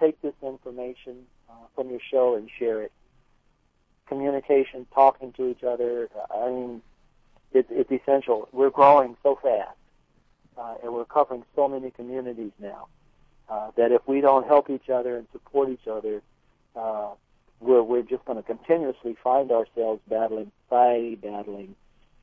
take this information uh, from your show and share it. Communication, talking to each other. I mean, it, it's essential. We're growing so fast, uh, and we're covering so many communities now uh, that if we don't help each other and support each other, uh, we're we're just going to continuously find ourselves battling society, battling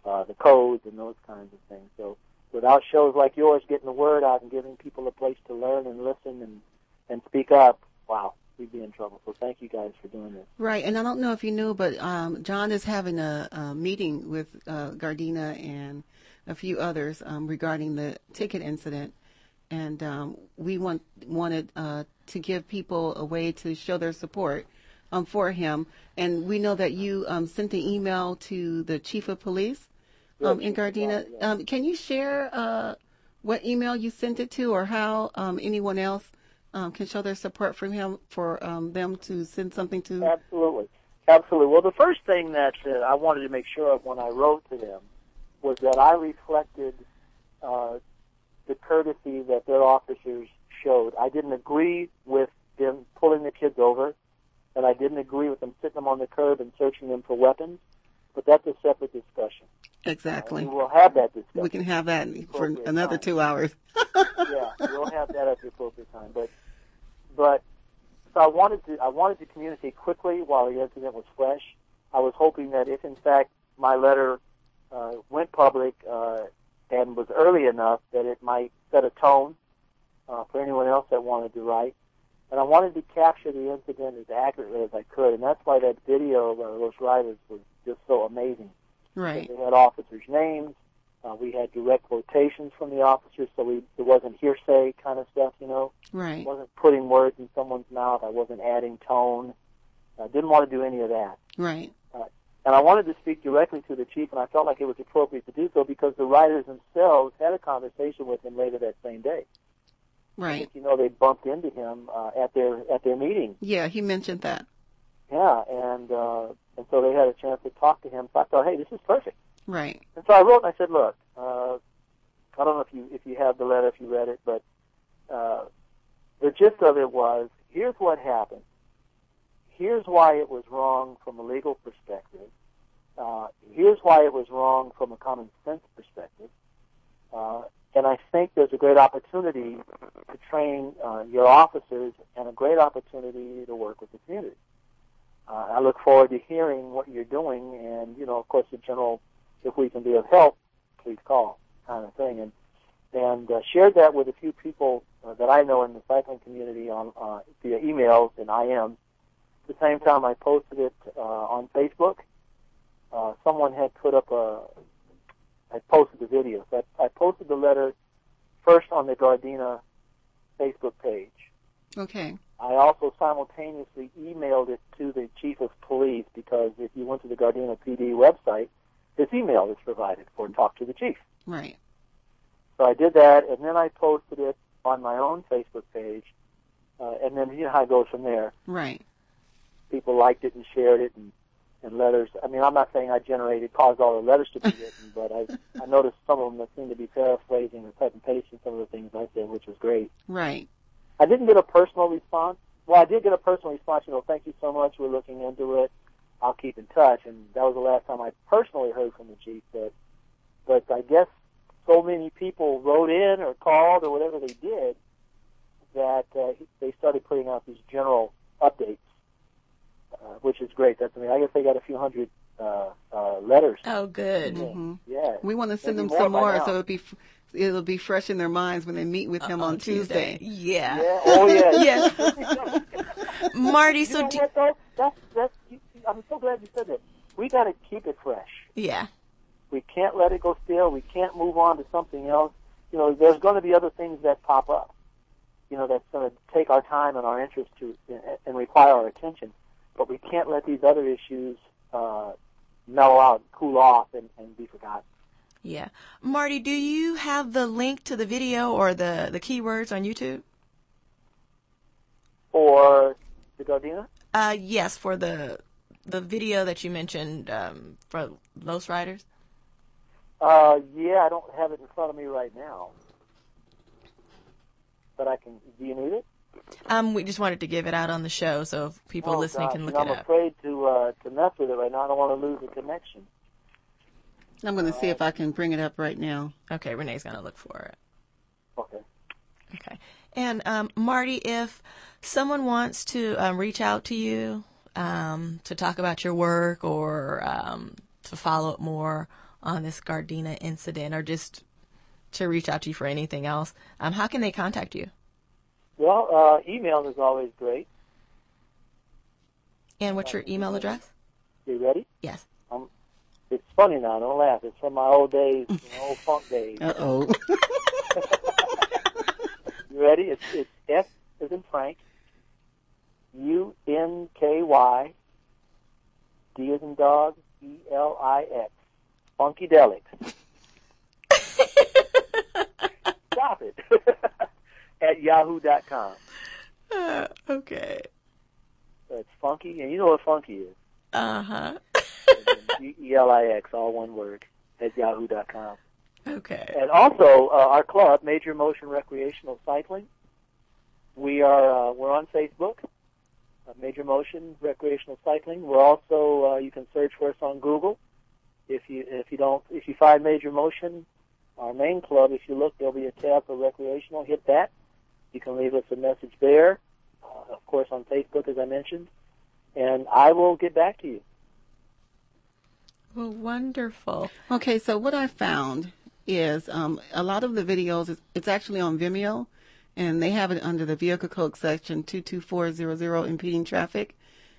uh, the codes and those kinds of things. So without shows like yours getting the word out and giving people a place to learn and listen and and speak up, wow, we'd be in trouble. So thank you guys for doing this. Right, and I don't know if you knew, but um, John is having a, a meeting with uh, Gardena and a few others um, regarding the ticket incident, and um, we want wanted uh, to give people a way to show their support um, for him. And we know that you um, sent an email to the chief of police um, in Gardena. Um, can you share uh, what email you sent it to, or how um, anyone else um, can show their support for him for um, them to send something to? Absolutely. Absolutely. Well, the first thing that uh, I wanted to make sure of when I wrote to them was that I reflected uh, the courtesy that their officers showed. I didn't agree with them pulling the kids over, and I didn't agree with them sitting them on the curb and searching them for weapons. But that's a separate discussion. Exactly. Uh, we will have that discussion. We can have that for another time. two hours. yeah, we'll have that at the appropriate time. But, but so I wanted to I wanted to communicate quickly while the incident was fresh. I was hoping that if in fact my letter uh, went public uh, and was early enough that it might set a tone uh, for anyone else that wanted to write. And I wanted to capture the incident as accurately as I could, and that's why that video of uh, those riders was just so amazing. Right. We had officers' names. Uh, we had direct quotations from the officers, so we it wasn't hearsay kind of stuff, you know. I Right. wasn't putting words in someone's mouth. I wasn't adding tone. I didn't want to do any of that. Right. And I wanted to speak directly to the chief, and I felt like it was appropriate to do so because the riders themselves had a conversation with him later that same day. I Right. think, you know, they bumped into him uh, at their at their meeting. Yeah, he mentioned that. Yeah, and uh, and so they had a chance to talk to him. So I thought, hey, this is perfect. Right. And so I wrote and I said, look, uh, I don't know if you if you have the letter, if you read it, but uh, the gist of it was, here's what happened. Here's why it was wrong from a legal perspective. Uh, here's why it was wrong from a common sense perspective. Uh, and I think there's a great opportunity to train uh, your officers and a great opportunity to work with the community. Uh, I look forward to hearing what you're doing, and you know, of course, the general, if we can be of help, please call, kind of thing. And and uh, shared that with a few people uh, that I know in the cycling community on uh, via emails and IM. At the same time, I posted it uh, on Facebook. Uh, someone had put up a, I posted the video. So I, I posted the letter first on the Gardena Facebook page. Okay. I also simultaneously emailed it to the chief of police because if you went to the Gardena PD website, this email is provided for talk to the chief. Right. So I did that, and then I posted it on my own Facebook page, uh, and then you know how it goes from there. Right. People liked it and shared it, and, and letters. I mean, I'm not saying I generated, caused all the letters to be written, but I, I noticed some of them that seemed to be paraphrasing or cut and pasting some of the things I said, which was great. Right. I didn't get a personal response. Well, I did get a personal response. You know, thank you so much. We're looking into it. I'll keep in touch. And that was the last time I personally heard from the chief. But, but I guess so many people wrote in or called or whatever they did that uh, they started putting out these general updates, uh, which is great. That's I mean, I guess they got a few hundred uh, uh, letters. Oh, good. hmm Yeah. We want to send Maybe them some by more, so it'll be f- it'll be fresh in their minds when they meet with him on Tuesday. Yeah. Yeah. Oh yeah. Yeah. Marty, You so do, what, though? That's that's. you- I'm so glad you said that. We got to keep it fresh. yeah. We can't let it go stale. We can't move on to something else. You know, there's going to be other things that pop up. You know, that's going to take our time and our interest to and require our attention. But we can't let these other issues uh, mellow out, cool off, and, and be forgotten. Yeah. Marty, do you have the link to the video or the, the keywords on YouTube? For the Gardena, Uh, yes, for the the video that you mentioned um, for Los Riders. uh, yeah, I don't have it in front of me right now, but I can. Do you need it? Um, we just wanted to give it out on the show so if people Oh, listening gosh, can look you it know, I'm up. afraid to uh, to mess with it right now. I don't want to lose the connection. I'm going to see if I can bring it up right now. Okay, Renee's gonna look for it. Okay. Okay. And um, Marty, if someone wants to um, reach out to you um, to talk about your work or um, to follow up more on this Gardena incident or just to reach out to you for anything else, um, how can they contact you? Well, uh, email is always great. And what's your email address? You ready? Yes. Um, it's funny now. Don't laugh. It's from my old days, know, old funk days. Uh oh. You ready? It's it's F as in Frank, U N K Y, D as in dog, E L I X, Funkydelix. stop it at yahoo.com. Uh, okay. That's funky, and you know what funky is. Uh huh. E-L-I-X, all one word, at yahoo.com. Okay. And also, uh, our club, Major Motion Recreational Cycling, we are, uh, we're on Facebook, uh, Major Motion Recreational Cycling. We're also, uh, you can search for us on Google. If you, if you don't, if you find Major Motion, our main club, if you look, there'll be a tab for recreational. Hit that. You can leave us a message there. Uh, of course, on Facebook, as I mentioned. And I will get back to you. Well, wonderful. Okay, so what I found is um, a lot of the videos, it's, it's actually on Vimeo, and they have it under the vehicle code section 22400 impeding traffic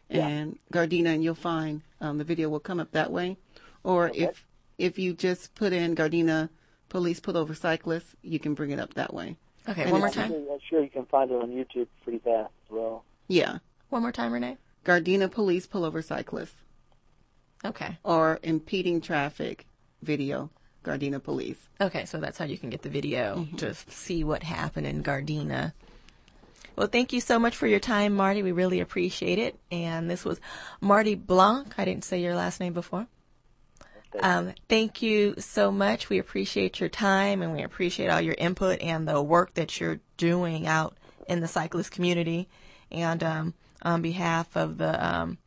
Yeah. and Gardena, and you'll find um, the video will come up that way. Or if if you just put in Gardena police pull over cyclists, you can bring it up that way. Okay, And one more time. I'm sure you can find it on YouTube pretty fast as well. Yeah, One more time, Renee. Gardena police pull over cyclists Okay. or impeding traffic video, Gardena police. Okay, so that's how you can get the video mm-hmm. to see what happened in Gardena. Well, thank you so much for your time, Marty. We really appreciate it. And this was Marty Blanc. I didn't say your last name before. Um, thank you so much. We appreciate your time and we appreciate all your input and the work that you're doing out in the cyclist community. And um, on behalf of the um,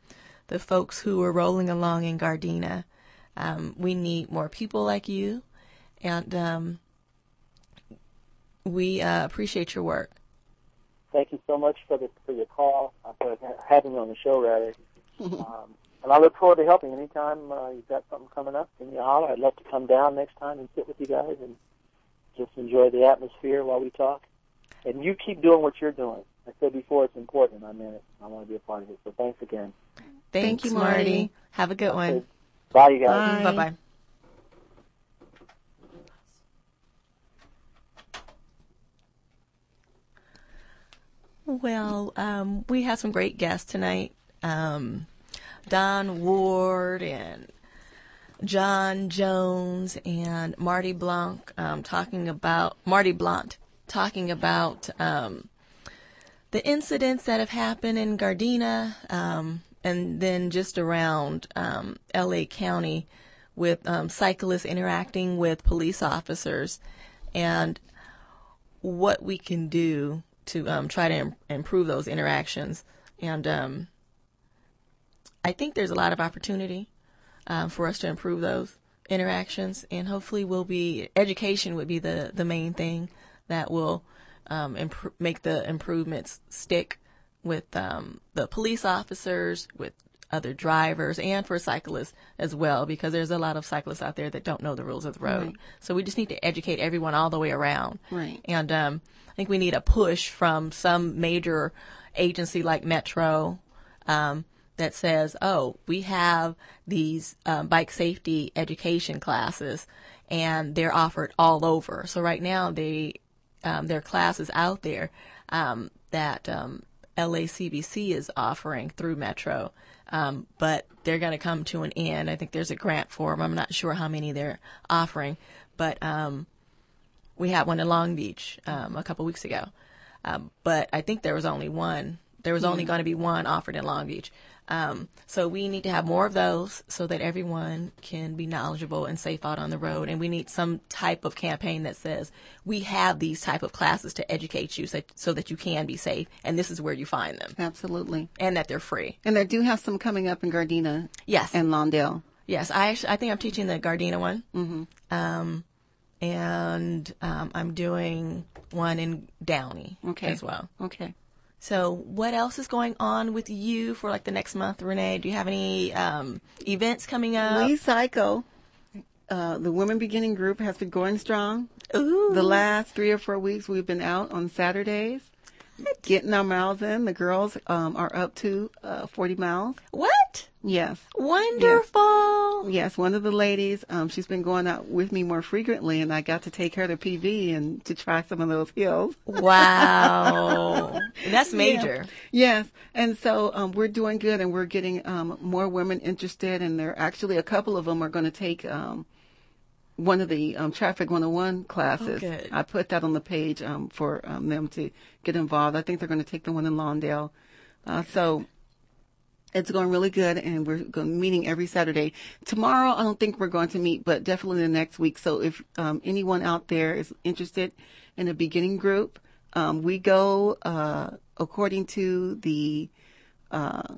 the folks who are rolling along in Gardena, um, we need more people like you, and um, we uh, appreciate your work. Thank you so much for the for your call, uh, for having me on the show, rather. and I look forward to helping. Anytime uh, you've got something coming up, give me a holler. I'd love to come down next time and sit with you guys and just enjoy the atmosphere while we talk. And you keep doing what you're doing. I said before, it's important. I mean it. I want to be a part of it. So thanks again. Thanks, you, Marty. Marty. Have a good one. Bye, you guys. Bye. Bye bye. Well, um, we have some great guests tonight. Um, Don Ward and John Jones and Marty Blanc um, talking about Marty Blunt talking about um, the incidents that have happened in Gardena um, and then just around um, LA County with um, cyclists interacting with police officers and what we can do to um, try to Im- improve those interactions. And I think there's a lot of opportunity um, for us to improve those interactions, and hopefully, will be education would be the the main thing that will um, impro- make the improvements stick with um, the police officers, with other drivers, and for cyclists as well, because there's a lot of cyclists out there that don't know the rules of the road. Right. So we just need to educate everyone all the way around. Right. And um, I think we need a push from some major agency like Metro um, that says, oh, we have these um, bike safety education classes and they're offered all over. So right now they um, there are classes out there um, that um, LACBC is offering through Metro, um, but they're going to come to an end. I think there's a grant for them. I'm not sure how many they're offering, but um, we had one in Long Beach um, a couple weeks ago. Um, but I think there was only one. There was only going to be one offered in Long Beach. Um, so we need to have more of those so that everyone can be knowledgeable and safe out on the road. And we need some type of campaign that says we have these type of classes to educate you so, so that you can be safe. And this is where you find them Absolutely. and that they're free. And there do have some coming up in Gardena Yes. and Lawndale. Yes, I actually, I think I'm teaching the Gardena one. Mm-hmm. Um, and um, I'm doing one in Downey Okay. as well. Okay. So, what else is going on with you for like the next month, Renee? Do you have any um, events coming up? We Psycho, uh, the Women Beginning group has been going strong. Ooh, The last three or four weeks we've been out on Saturdays, getting our miles in. The girls um, are up to uh, 40 miles. what? Yes. Wonderful. Yes, one of the ladies, um, she's been going out with me more frequently, and I got to take her to PV and to try some of those hills. Wow, that's major. Yes, and so um, we're doing good, and we're getting um, more women interested, and there actually a couple of them are going to take um, one of the um, Traffic 101 classes. Oh. I put that on the page um, for um, them to get involved. I think they're going to take the one in Lawndale. Uh, so it's going really good, and we're going, meeting every Saturday. Tomorrow, I don't think we're going to meet, but definitely the next week. So if um, anyone out there is interested in a beginning group, um, we go uh, according to the uh,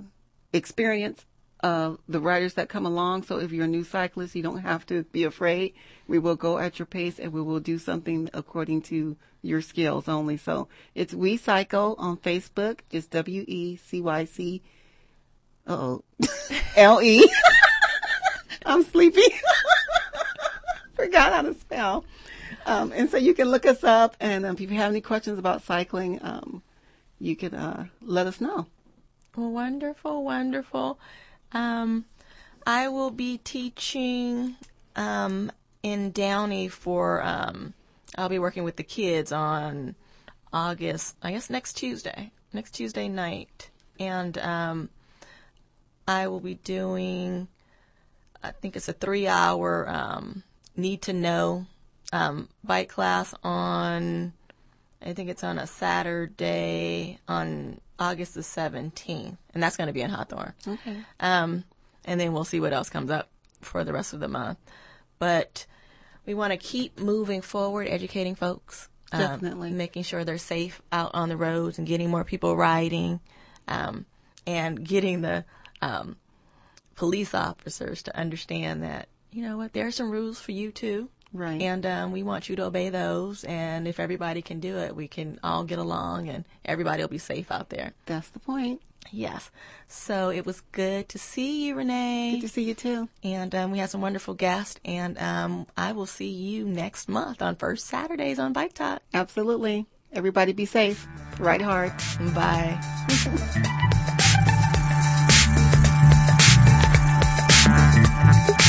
experience of the riders that come along. So if you're a new cyclist, you don't have to be afraid. We will go at your pace and we will do something according to your skills only. So it's We Cycle on Facebook. It's W E C Y C. Oh, L E. I'm sleepy. Forgot how to spell. Um, and so you can look us up, and um, if you have any questions about cycling, um, you can uh, let us know. Wonderful, wonderful. Um, I will be teaching um, in Downey for. Um, I'll be working with the kids on August, I guess next Tuesday, next Tuesday night, and um, I will be doing. I think it's a three-hour um, need to know um, bike class on. I think it's on a Saturday on August the 17th, and that's going to be in Hawthorne. Okay. Um, and then we'll see what else comes up for the rest of the month. But we want to keep moving forward, educating folks. um, Definitely. making sure they're safe out on the roads and getting more people riding, um, and getting the um, police officers to understand that you know what there are some rules for you too. Right. And um, we want you to obey those. And if everybody can do it, we can all get along and everybody will be safe out there. That's the point. Yes. So it was good to see you, Renee. Good to see you too. And um, we had some wonderful guests. And um, I will see you next month on first Saturdays on Bike Talk. Absolutely. Everybody be safe. Ride hard. Bye.